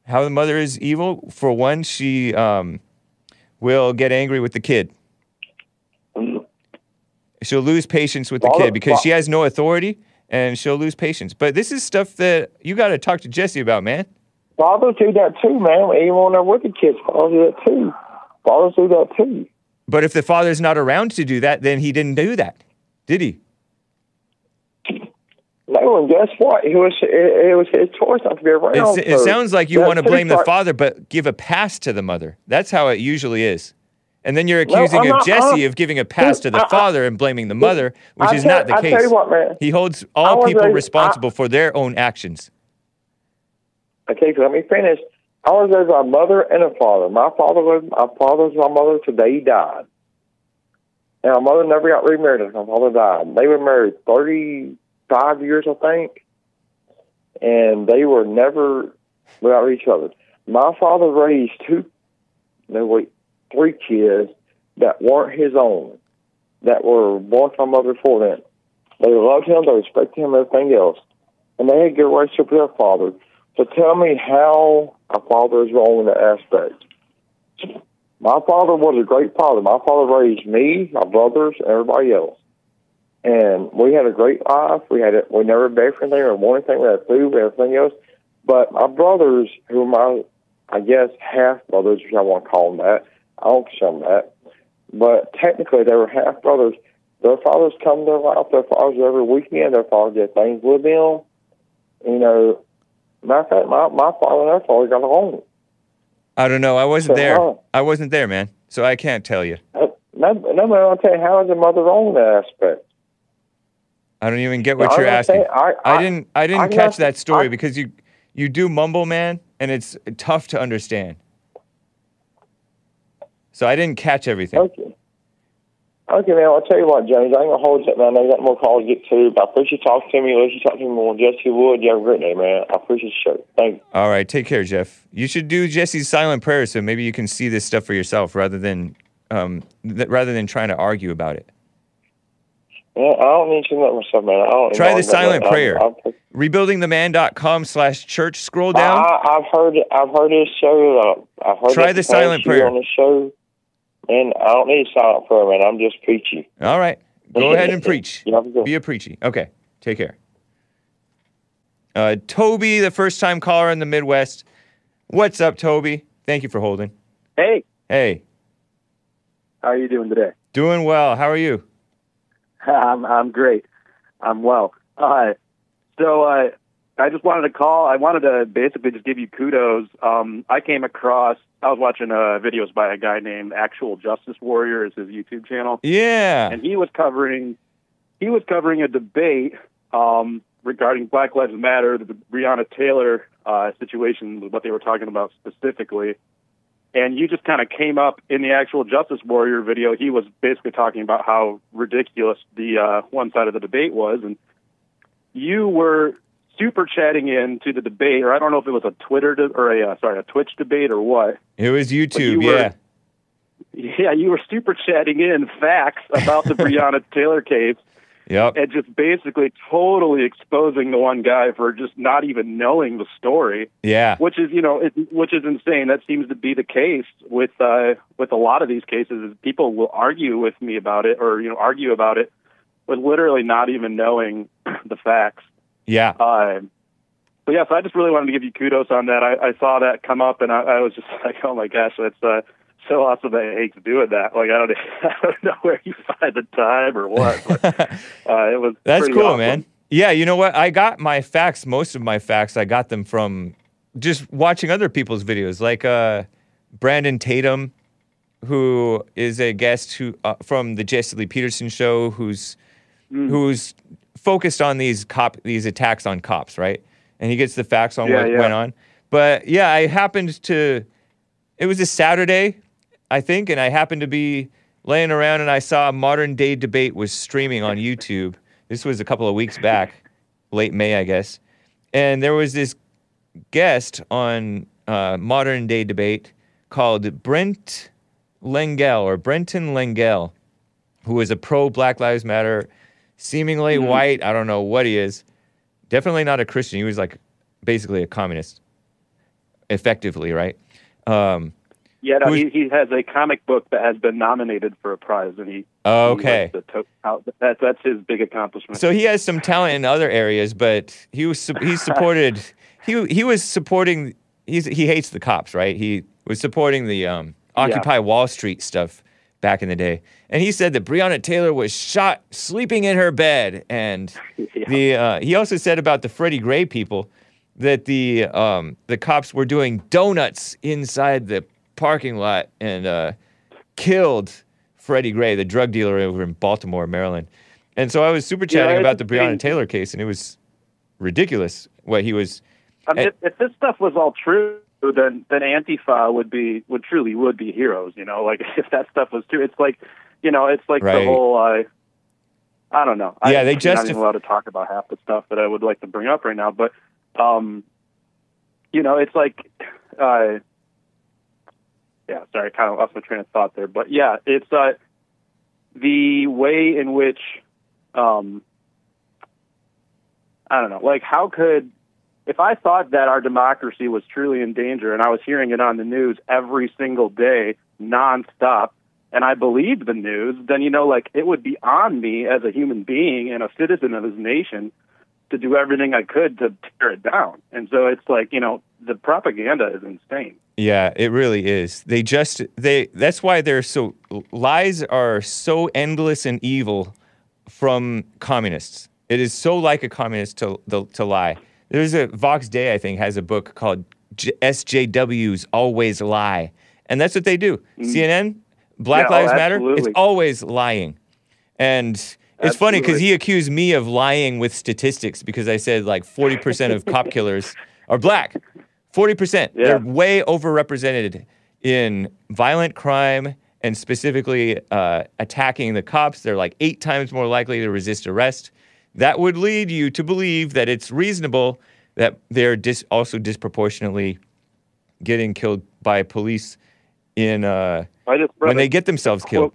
How the mother is evil, for one, she um, will get angry with the kid. She'll lose patience with the kid because she has no authority and she'll lose patience. But this is stuff that you got to talk to Jesse about, man. Fathers do that too, man. Even when they're with the kids, fathers do that too. Fathers do that too. But if the father's not around to do that, then he didn't do that, did he? No, and guess what? It was it, it was his choice not to be around. It's, it so sounds like you want to blame the part- father, but give a pass to the mother. That's how it usually is. And then you're accusing I'm of Jesse uh, of giving a pass to the I- father and blaming the mother, which I is tell- not the I case. what, man. He holds all people responsible for their own actions. Okay, so let me finish. I was raised by a mother and a father. My father was my father was my mother till the he died. And my mother never got remarried my father died. They were married thirty five years, I think. and they were never without each other. My father raised two, no wait, three kids that weren't his own, that were born from mother before them. They loved him, they respected him, everything else, and they had good relationship with their father. So tell me how a father is wrong in that aspect. My father was a great father. My father raised me, my brothers, and everybody else. And we had a great life. We had it. We never begged for anything or wanted anything. We had food, we had everything else. But my brothers, who are my, I guess, half brothers, if I want to call them that, I don't consider them that. But technically, they were half brothers. Their fathers come to their life. Their fathers every weekend. Their fathers did things with them. You know, matter of fact, my my father and their father got along. I don't know. I wasn't So there. how- I wasn't there, man. So I can't tell you. Uh, no, no, man, I'll tell you how is a mother wrong in that aspect. I don't even get what No, you're asking. saying- I- I- didn't. I didn't I'm catch not- that story I- because you you do mumble, man, and it's tough to understand. So I didn't catch everything. Okay. Okay, man. I'll tell you what, James. I ain't gonna hold up, man. I got more calls to get to, but I appreciate you talking to me. Let you talk to me more. Jesse Wood, you have a great day, man. I appreciate the show. Thank you. All right, take care, Jeff. You should do Jesse's silent prayer so maybe you can see this stuff for yourself rather than um, th- rather than trying to argue about it. Yeah, I don't need to know myself, man. I don't Try the silent man. prayer. I'm, I'm, Rebuildingtheman.com slash church. Scroll down. I, I've heard it. I've heard this show. Uh, I've heard Try the silent prayer. on the show. And I don't need a silent prayer, man. I'm just preachy. All right. Go ahead and preach. You have a Be a preachy. Okay. Take care. Uh, Toby, the first time caller in the Midwest. What's up, Toby? Thank you for holding. Hey, Hey, how are you doing today? doing well. How are you? I'm I'm great. I'm well. Uh, so uh, I just wanted to call. I wanted to basically just give you kudos. Um, I came across. I was watching uh, videos by a guy named Actual Justice Warrior. Is his YouTube channel. Yeah. and he was covering he was covering a debate um, regarding Black Lives Matter, the Breonna Taylor uh, situation, what they were talking about specifically. And you just kind of came up in the actual Justice Warrior video. He was basically talking about how ridiculous the uh, one side of the debate was, and you were super chatting in to the debate, or I don't know if it was a Twitter de- or a uh, sorry a Twitch debate or what. It was YouTube. you were- yeah. Yeah, you were super chatting in facts about the Breonna Taylor case Yep. and just basically totally exposing the one guy for just not even knowing the story. Yeah. Which is, you know, it, which is insane. That seems to be the case with uh, with a lot of these cases. Is people will argue with me about it, or you know, argue about it, with literally not even knowing the facts. Yeah. Uh, but yeah, so I just really wanted to give you kudos on that. I, I saw that come up, and I, I was just like, oh my gosh, that's uh, so awesome that Hake's doing that. Like I don't, I don't know where you find the time or what. But, uh, it was That's cool, awesome. man. Yeah, you know what? I got my facts, most of my facts, I got them from just watching other people's videos, like uh, Brandon Tatum, who is a guest who uh, from the Jesse Lee Peterson show, who's Mm. who's focused on these cop these attacks on cops, right? And he gets the facts on Yeah, what yeah. went on. But yeah, I happened to. It was a Saturday, I think, and I happened to be laying around and I saw a modern day debate was streaming on YouTube. This was a couple of weeks back, late May, I guess. And there was this guest on uh, modern day debate called Brent Lengel or Brenton Lengel, who is a pro Black Lives Matter, seemingly Mm-hmm. white. I don't know what he is. Definitely not a Christian. He was like basically a communist, effectively, right? Um, Yeah, no, he, he has a comic book that has been nominated for a prize, and he. Oh, he okay. to- out- that's that's his big accomplishment. So he has some talent in other areas, but he was su- he supported he he was supporting he's he hates the cops, right? He was supporting the um, Occupy Wall Street stuff back in the day, and he said that Breonna Taylor was shot sleeping in her bed, and the uh, he also said about the Freddie Gray people that the um, the cops were doing donuts inside the parking lot and uh, killed Freddie Gray, the drug dealer over in Baltimore, Maryland. And so I was super chatting it's about the Breonna. Taylor case, and it was ridiculous what he was. I mean, if, if this stuff was all true, then then Antifa would be would truly would be heroes. You know, like if that stuff was true, it's like, you know, it's like Right. the whole. Uh, I don't know. Yeah, I, they I'm not even allowed to talk about half the stuff that I would like to bring up right now. But um, you know, it's like, uh, yeah, sorry, I kind of lost my train of thought there, but yeah, it's uh, the way in which, um, I don't know, like how could if I thought that our democracy was truly in danger and I was hearing it on the news every single day, nonstop, and I believed the news, then you know, like it would be on me as a human being and a citizen of this nation to do everything I could to tear it down. And so it's like, you know, the propaganda is insane. Yeah, it really is. They just they that's why they're so lies are so endless and evil from communists. It is so like a communist to the, to lie. There's a Vox Day I think has a book called J- SJWs always lie. And that's what they do. Mm. CNN, Black Yeah, oh, Lives Matter, it's always lying. And it's funny because he accused me of lying with statistics because I said like 40% of cop killers are black. 40%. Yeah. They're way overrepresented in violent crime and specifically uh, attacking the cops. They're like eight times more likely to resist arrest. That would lead you to believe that it's reasonable that they're dis- also disproportionately getting killed by police in uh, I just read when they get themselves killed.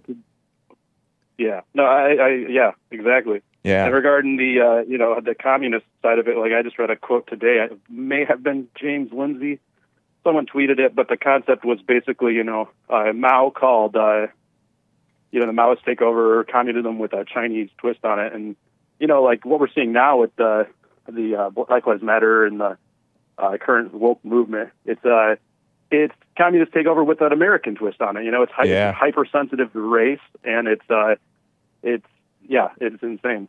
Yeah. No, I, I yeah, exactly. Yeah. And regarding the uh, you know the communist side of it, like I just read a quote today. It may have been James Lindsay. Someone tweeted it, but the concept was basically you know uh, Mao called uh, you know the Maoists take over communism with a Chinese twist on it, and you know like what we're seeing now with the the uh, Black Lives Matter and the uh, current woke movement. It's uh it's communist takeover with an American twist on it. You know, it's, hy- Yeah. it's hypersensitive to race, and it's uh, it's yeah, it's insane.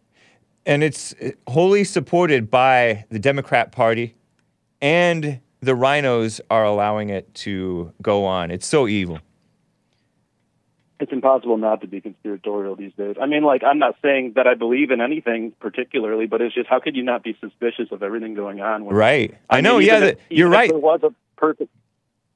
and it's wholly supported by the Democrat Party, and the RINOs are allowing it to go on. It's so evil. It's impossible not to be conspiratorial these days. I mean, like I'm not saying that I believe in anything particularly, but it's just how could you not be suspicious of everything going on? when- Right. I mean, know, even yeah, if- that- you're right. There was a perfect.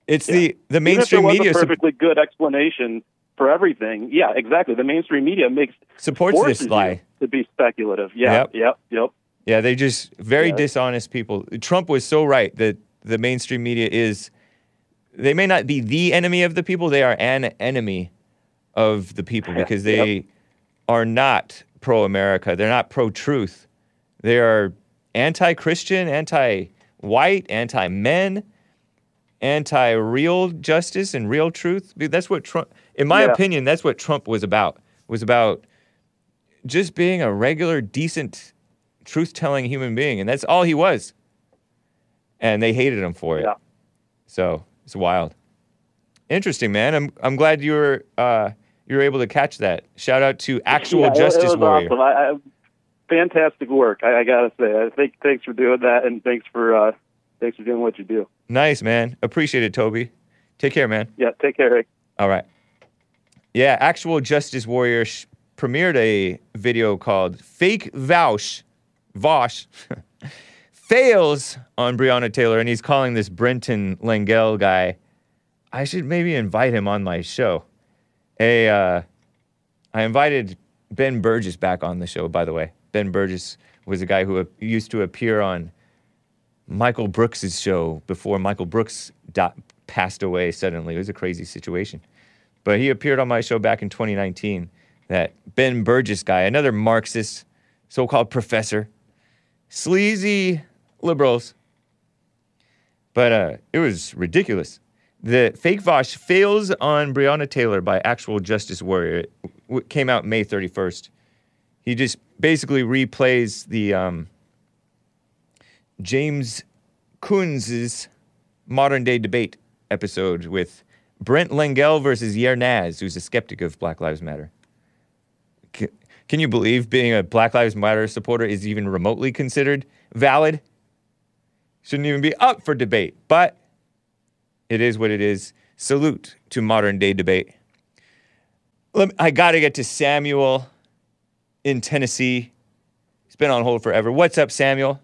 It's Yeah. the the even if there mainstream media sup- perfectly good explanation for everything. Yeah, exactly. The mainstream media makes supports this lie. to be speculative. Yeah, Yep. yep, yep. Yeah, they just very Yeah. dishonest people. Trump was so right that the mainstream media is they may not be the enemy of the people, they are an enemy of the people because they are not pro America. They're not pro truth. They are anti Christian, anti white, anti men, anti real justice and real truth. That's what Trump, in my Yeah. opinion, that's what Trump was about. Was about just being a regular, decent, truth telling human being. And that's all he was. And they hated him for it. Yeah. So it's wild. Interesting, man. I'm, I'm glad you were, uh, you were able to catch that. Shout out to Actual Yeah, Justice it was Warrior. Awesome. I, I, fantastic work. I, I gotta say. I think thanks for doing that, and thanks for uh, thanks for doing what you do. Nice, man. Appreciate it, Toby. Take care, man. Yeah, take care, Rick. All right. Yeah, Actual Justice Warrior sh- premiered a video called Fake Vouch, Vosh, fails on Breonna Taylor, and he's calling this Brenton Lengel guy. I should maybe invite him on my show. A, uh, I invited Ben Burgess back on the show, by the way. Ben Burgess was a guy who used to appear on Michael Brooks's show before Michael Brooks passed away suddenly. It was a crazy situation. But he appeared on my show back in 2019. That Ben Burgess guy, another Marxist, so called professor, sleazy liberals. But uh, it was ridiculous. The fake Vosh fails on Breonna Taylor by actual Justice Warrior. It came out May 31st. He just basically replays the um, James Kunz's modern day debate episode with Brent Lengel versus Yair Naz, who's a skeptic of Black Lives Matter. C- Can you believe being a Black Lives Matter supporter is even remotely considered valid? Shouldn't even be up for debate, but it is what it is. Salute to modern day debate. Let me- I got to get to Samuel in Tennessee. He's been on hold forever. What's up, Samuel?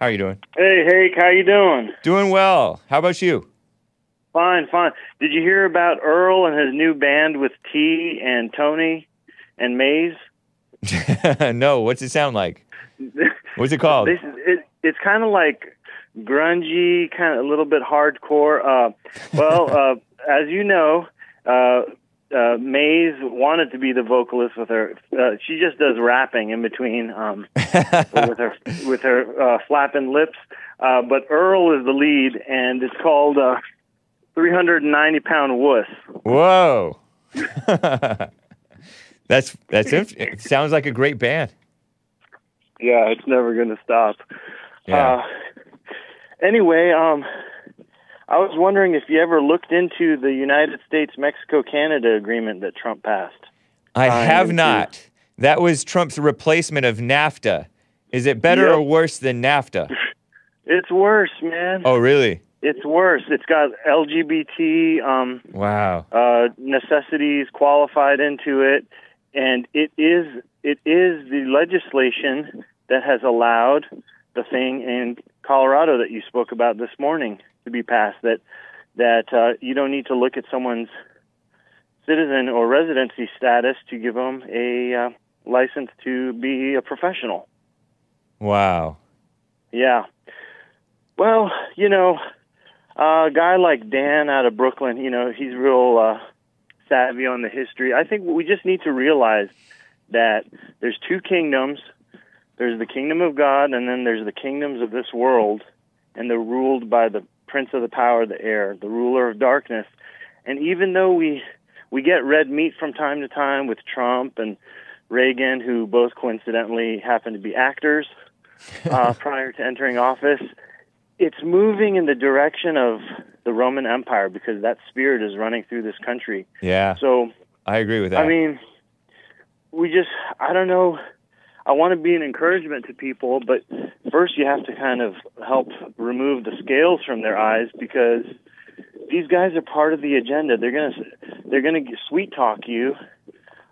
How are you doing? Hey, Hake, how you doing? Doing well. How about you? Fine, fine. Did you hear about Earl and his new band with T and Tony and Maze? no, what's it sound like? What's it called? This, it, it's kind of like grungy, kind of a little bit hardcore. Uh, well, uh, as you know, uh, uh, Maze wanted to be the vocalist with her. Uh, she just does rapping in between um, with her with her uh, flapping lips. Uh, but Earl is the lead, and it's called uh, 390 Pound Wuss. Whoa. that's that's inf- it sounds like a great band. Yeah, it's never going to stop. Yeah. Uh, anyway, um, I was wondering if you ever looked into the United States Mexico Canada agreement that Trump passed. I Signed have into- not. That was Trump's replacement of NAFTA. Is it better Yep. or worse than NAFTA? It's worse, man. Oh, really? It's worse. It's got LGBT um, Wow. uh, necessities qualified into it, and it is it is the legislation that has allowed the thing in Colorado that you spoke about this morning to be passed. That that uh, you don't need to look at someone's citizen or residency status to give them a uh, license to be a professional. Wow. Yeah. Well, you know, uh, a guy like Dan out of Brooklyn, you know, he's real uh, savvy on the history. I think we just need to realize that there's two kingdoms. There's the kingdom of God, and then there's the kingdoms of this world, and they're ruled by the prince of the power of the air, the ruler of darkness. And even though we we get red meat from time to time with Trump and Reagan, who both coincidentally happen to be actors uh, prior to entering office, it's moving in the direction of the Roman Empire because that spirit is running through this country. Yeah. So I agree with that. I mean, we just, I don't know. I want to be an encouragement to people, but first you have to kind of help remove the scales from their eyes because these guys are part of the agenda. They're gonna, they're gonna sweet talk you.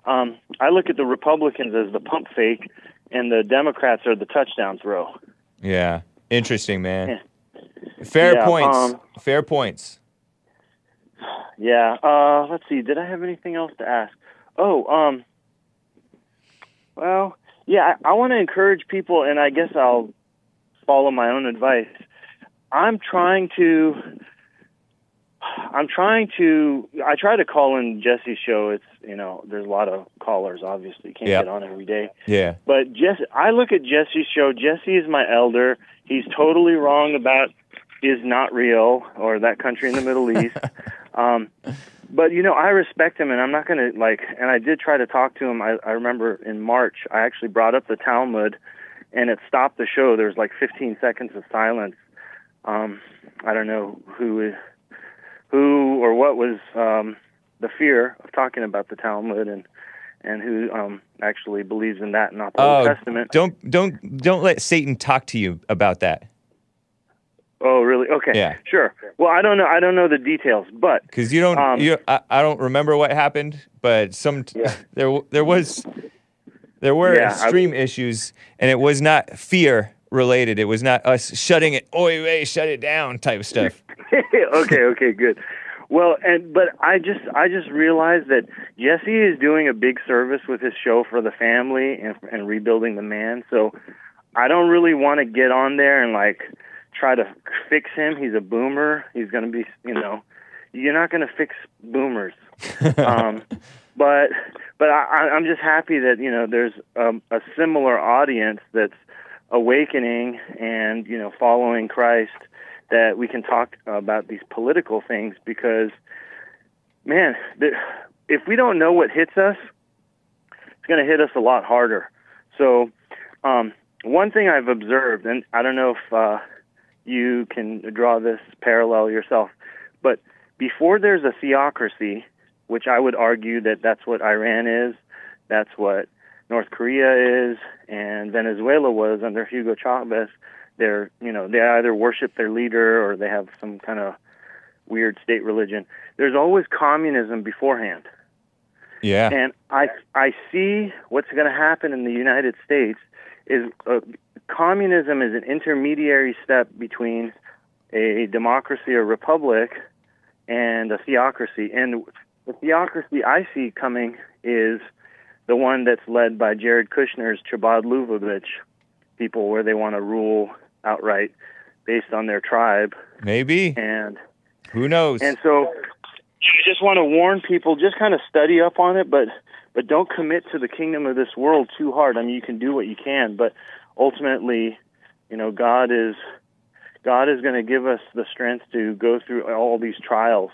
Um, I look at the Republicans as the pump fake, and the Democrats are the touchdown throw. yeah. Interesting, man. Fair Yeah, points. um, Fair points. Yeah. Uh, let's see. Did I have anything else to ask? Oh, um, well, yeah. I, I want to encourage people, and I guess I'll follow my own advice. I'm trying to. I'm trying to. I try to call in Jesse's show. It's you know, there's a lot of callers. Obviously, can't Yeah. get on every day. Yeah. But Jesse, I look at Jesse's show. Jesse is my elder. He's totally wrong about is not real or that country in the Middle East. Um, but you know, I respect him, and I'm not going to like. And I did try to talk to him. I, I remember in March, I actually brought up the Talmud, and it stopped the show. There was like 15 seconds of silence. Um, I don't know who, who or what was um, the fear of talking about the Talmud, and and who um, actually believes in that, not the Old Oh, Testament. don't don't don't let Satan talk to you about that Oh, really? Okay. Yeah. Sure. Well, I don't know. I don't know the details, but because you don't. Um, you, I, I don't remember what happened, but some there w- there was there were Yeah, I- extreme issues, and it was not fear related. It was not us shutting it. Oi, way, shut it down type stuff. okay, okay, good. Well, and but I just I just realized that Jesse is doing a big service with his show for the family and and rebuilding the man. So I don't really want to get on there and like try to fix him. He's a boomer. He's going to be, you know, you're not going to fix boomers. um, but but I, I'm just happy that you know there's um, a similar audience that's awakening and you know following Christ that we can talk about these political things because man the, if we don't know what hits us it's going to hit us a lot harder so um, one thing I've observed and I don't know if uh, you can draw this parallel yourself but before there's a theocracy which I would argue that that's what Iran is that's what North Korea is and Venezuela was under Hugo Chavez. They're, you know, they either worship their leader or they have some kind of weird state religion. There's always communism beforehand. Yeah. And I I see what's going to happen in the United States is uh, communism is an intermediary step between a democracy or republic and a theocracy. And the theocracy I see coming is the one that's led by Jared Kushner's Chabad Lubavitch people, where they want to rule outright based on their tribe. Maybe. And who knows? And so you just want to warn people, just kind of study up on it, but but don't commit to the kingdom of this world too hard. I mean, you can do what you can, but ultimately, you know, God is God is going to give us the strength to go through all these trials,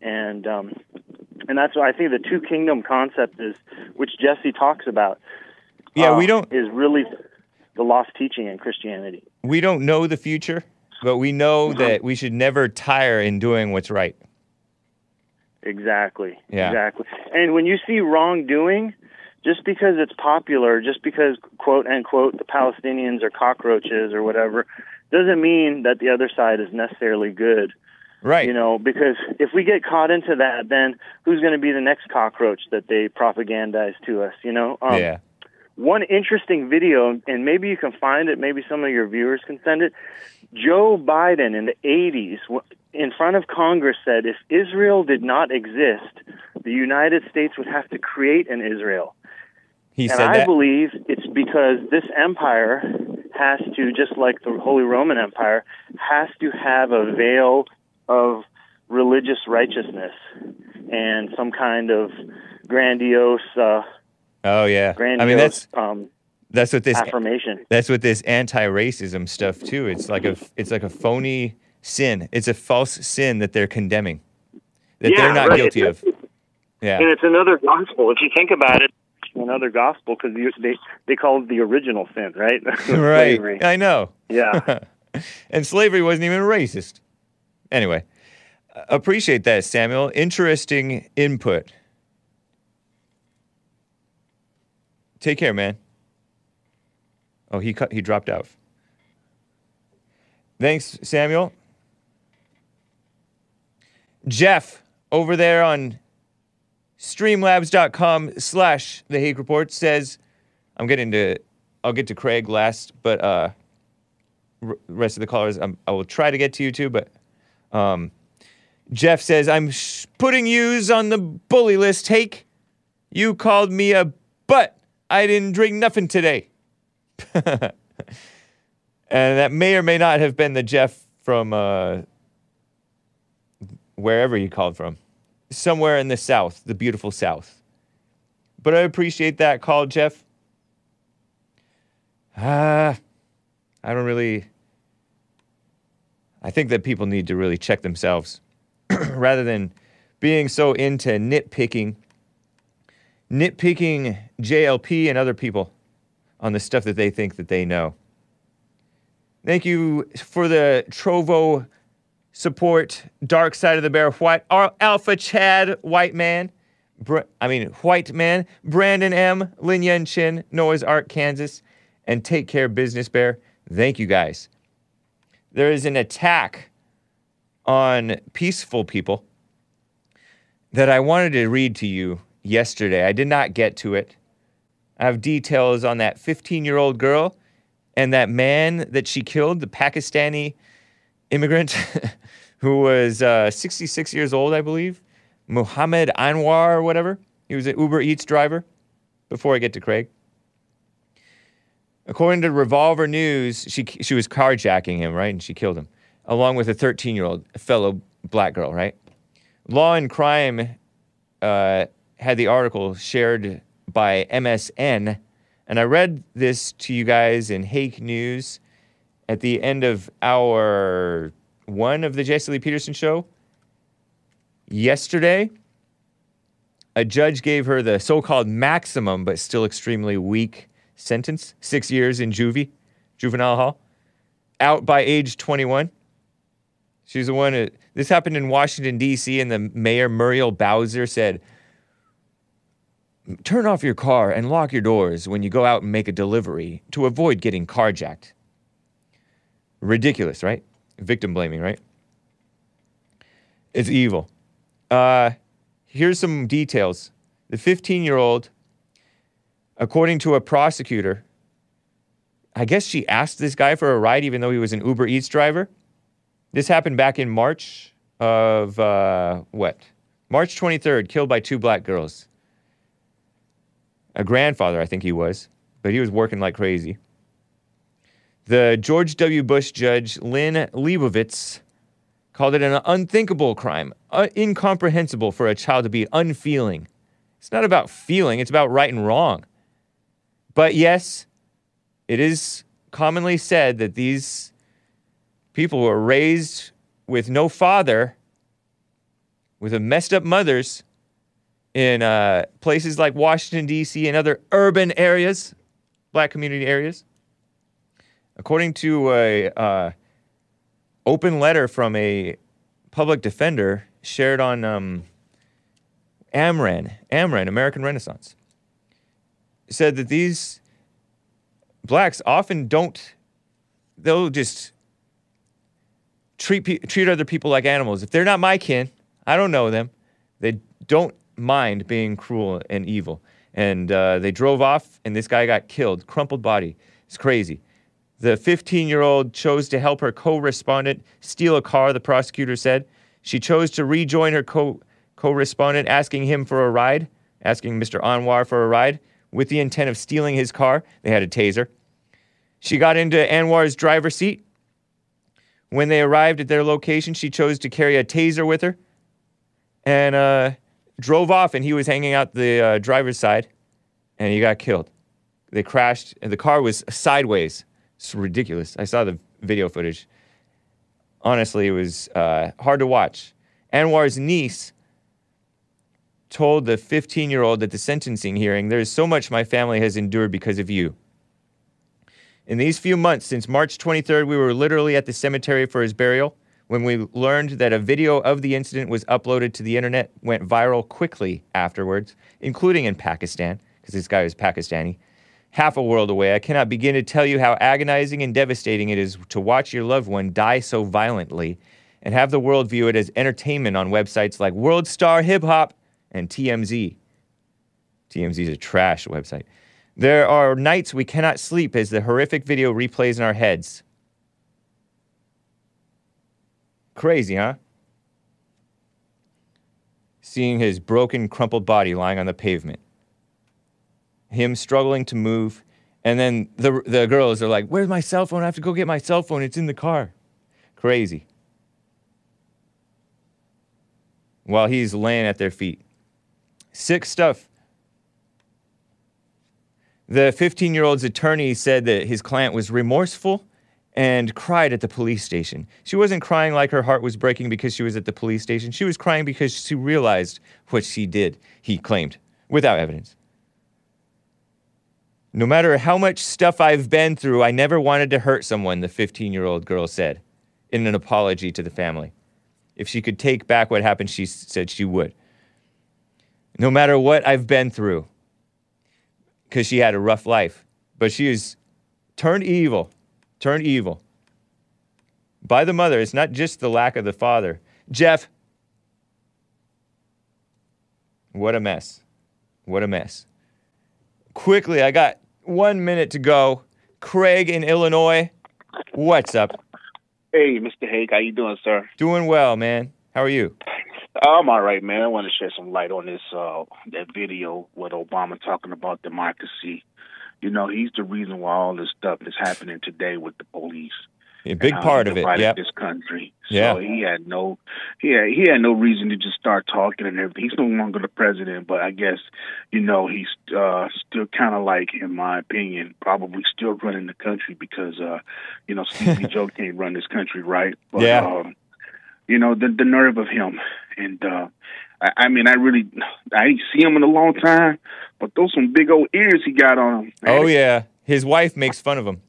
and um, and that's why I think the two kingdom concept is, which Jesse talks about. Yeah, we uh, don't- is really the lost teaching in Christianity. We don't know the future, but we know that we should never tire in doing what's right. Exactly. Yeah. Exactly. And when you see wrongdoing, just because it's popular, just because quote unquote the Palestinians are cockroaches or whatever, doesn't mean that the other side is necessarily good. Right. You know, because if we get caught into that, then who's going to be the next cockroach that they propagandize to us? You know. Um, yeah. One interesting video, and maybe you can find it. Maybe some of your viewers can send it. Joe Biden in the 80s, in front of Congress, said if Israel did not exist, the United States would have to create an Israel. He and said I that. believe it's because this empire has to, just like the Holy Roman Empire, has to have a veil of religious righteousness and some kind of grandiose, uh, oh yeah. grandiose I mean that's um, that's what this affirmation. that's what this anti-racism stuff too. It's like a it's like a phony sin. It's a false sin that they're condemning. That Yeah, they're not right. guilty of. Yeah. And it's another gospel. If you think about it, another gospel because they they call it the original sin, right? right. I know. Yeah. and slavery wasn't even racist. Anyway, uh, appreciate that, Samuel. Interesting input. Take care, man. Oh, he cut, he dropped out. Thanks, Samuel. Jeff over there on streamlabs.com slash the Hake Report says, I'm getting to, I'll get to Kraig last, but uh, r- rest of the callers, um, I will try to get to you too, but um, Jeff says, I'm sh- putting yous on the bully list, Hake. You called me a butt. I didn't drink nothing today. and that may or may not have been the Jeff from uh, wherever he called from. Somewhere in the South, the beautiful South. But I appreciate that call, Jeff. Ah, I don't really. I think that people need to really check themselves rather than being so into nitpicking, nitpicking JLP and other people on the stuff that they think that they know. Thank you for the Trovo support. Dark Side of the Bear, White Al- Alpha Chad, White Man. Br- I mean, White Man, Brandon M, Lin Yen Chin, Noah's Ark, Kansas, and Take Care Business Bear. Thank you guys. There is an attack on peaceful people that I wanted to read to you yesterday. I did not get to it. I have details on that 15 year old girl and that man that she killed, the Pakistani immigrant who was uh, 66 years old, I believe. Muhammad Anwar or whatever. He was an Uber Eats driver. Before I get to Kraig. According to Revolver News, she, she was carjacking him, right? And she killed him, along with a 13 year old fellow black girl, right? Law and Crime uh, had the article shared by MSN, and I read this to you guys in Hake News at the end of hour one of the Jesse Lee Peterson show. Yesterday, a judge gave her the so called maximum, but still extremely weak sentence six years in juvie, juvenile hall, out by age 21. She's the one that, this happened in Washington, D.C., and the mayor, Muriel Bowser, said, Turn off your car and lock your doors when you go out and make a delivery to avoid getting carjacked. Ridiculous, right? Victim blaming, right? It's evil. Uh, here's some details. The 15 year old, according to a prosecutor, I guess she asked this guy for a ride even though he was an Uber Eats driver. This happened back in March of uh, what? March 23rd, killed by two black girls. A grandfather, I think he was, but he was working like crazy. The George W. Bush judge Lynn Leibovitz called it an unthinkable crime, uh, incomprehensible for a child to be unfeeling. It's not about feeling, it's about right and wrong. But yes, it is commonly said that these people were raised with no father, with a messed up mothers in uh, places like Washington, D.C., and other urban areas, black community areas. According to a uh, open letter from a public defender shared on um, AmRen, AmRen, American Renaissance, said that these blacks often don't, they'll just treat, pe- treat other people like animals. If they're not my kin, I don't know them, they don't mind being cruel and evil. And uh, they drove off, and this guy got killed, crumpled body. It's crazy. The 15 year old chose to help her co respondent steal a car, the prosecutor said. She chose to rejoin her co respondent, asking him for a ride, asking Mr. Anwar for a ride, with the intent of stealing his car. They had a taser. She got into Anwar's driver's seat. When they arrived at their location, she chose to carry a taser with her and uh, drove off, and he was hanging out the uh, driver's side, and he got killed. They crashed, and the car was sideways. It's ridiculous. I saw the video footage. Honestly, it was uh, hard to watch. Anwar's niece told the 15 year old at the sentencing hearing, There is so much my family has endured because of you. In these few months, since March 23rd, we were literally at the cemetery for his burial. When we learned that a video of the incident was uploaded to the internet, went viral quickly afterwards, including in Pakistan, because this guy was Pakistani, half a world away. I cannot begin to tell you how agonizing and devastating it is to watch your loved one die so violently and have the world view it as entertainment on websites like World Star Hip Hop and TMZ. TMZ is a trash website. There are nights we cannot sleep as the horrific video replays in our heads. Crazy, huh? Seeing his broken, crumpled body lying on the pavement. Him struggling to move. And then the, the girls are like, Where's my cell phone? I have to go get my cell phone. It's in the car. Crazy. While he's laying at their feet. Sick stuff. The 15 year old's attorney said that his client was remorseful and cried at the police station. She wasn't crying like her heart was breaking because she was at the police station. She was crying because she realized what she did, he claimed, without evidence. No matter how much stuff I've been through, I never wanted to hurt someone, the 15 year old girl said in an apology to the family. If she could take back what happened, she said she would. No matter what I've been through, because she had a rough life, but she is turned evil, turned evil by the mother. It's not just the lack of the father. Jeff, what a mess. What a mess. Quickly, I got one minute to go. Kraig in Illinois, what's up? Hey, Mr. Hake, how you doing, sir? Doing well, man. How are you? I'm all right, man. I want to shed some light on this uh that video with Obama talking about democracy. You know, he's the reason why all this stuff is happening today with the police. A big part of it. Yep. This country. Yeah. He had no, he had, he had no reason to just start talking and everything. He's no longer the president, but I guess, you know, he's uh, still kind of like, in my opinion, probably still running the country because, uh, you know, Sleepy Joe can't run this country, right? But, Yeah. Um, you know, the the nerve of him, and uh, I, I mean, I really, I ain't see him in a long time, but those some big old ears he got on him. man. Oh, yeah. His wife makes fun of him.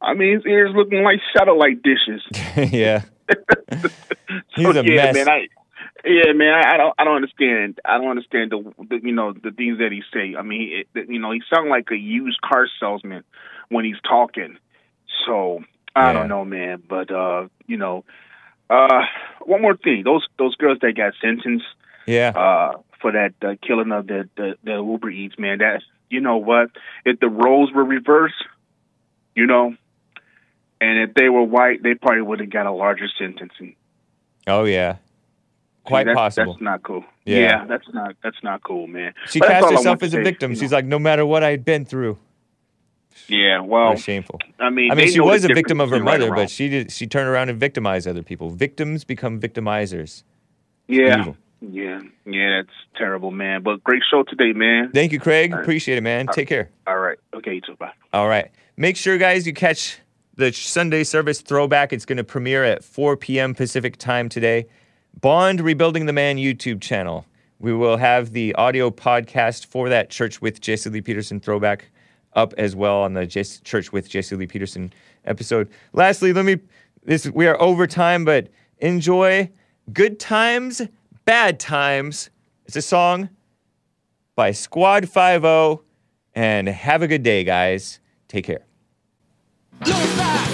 I mean, his ears looking like satellite dishes. yeah. He's So, a yeah, mess. man. I, yeah, man. I, I don't. I don't understand. I don't understand the, the you know the things that he say. I mean, it, you know, he sounds like a used car salesman when he's talking. So I Yeah. don't know, man. But uh, you know, uh, one more thing. Those those girls that got sentenced Yeah. uh, for that uh, killing of the, the the Uber Eats man. That you know what? If the roles were reversed, you know, and if they were white, they probably would have got a larger sentencing. Oh, yeah. Quite that's, possible. That's not cool. Yeah. Yeah. that's not that's not cool, man. She But cast herself as a victim. She's know. like, no matter what I'd been through. Yeah, well, That's shameful. I mean, I mean, she was a victim of her mother, but she did. She turned around and victimized other people. Victims become victimizers. Yeah, Evil. yeah, yeah. That's terrible, man. But great show today, man. Thank you, Kraig. All right. Appreciate it, man. Take care. All right. Okay, you too. Bye. All right. Make sure, guys, you catch the Sunday service throwback. It's going to premiere at 4 p.m. Pacific time today. Bond Rebuilding the Man YouTube channel. We will have the audio podcast for that Church with Jesse Lee Peterson throwback up as well on the Jes- Church with Jesse Lee Peterson episode. Lastly, let me this we are over time, but enjoy good times, bad times. It's a song by Squad Five-O and have a good day, guys. Take care. Look back,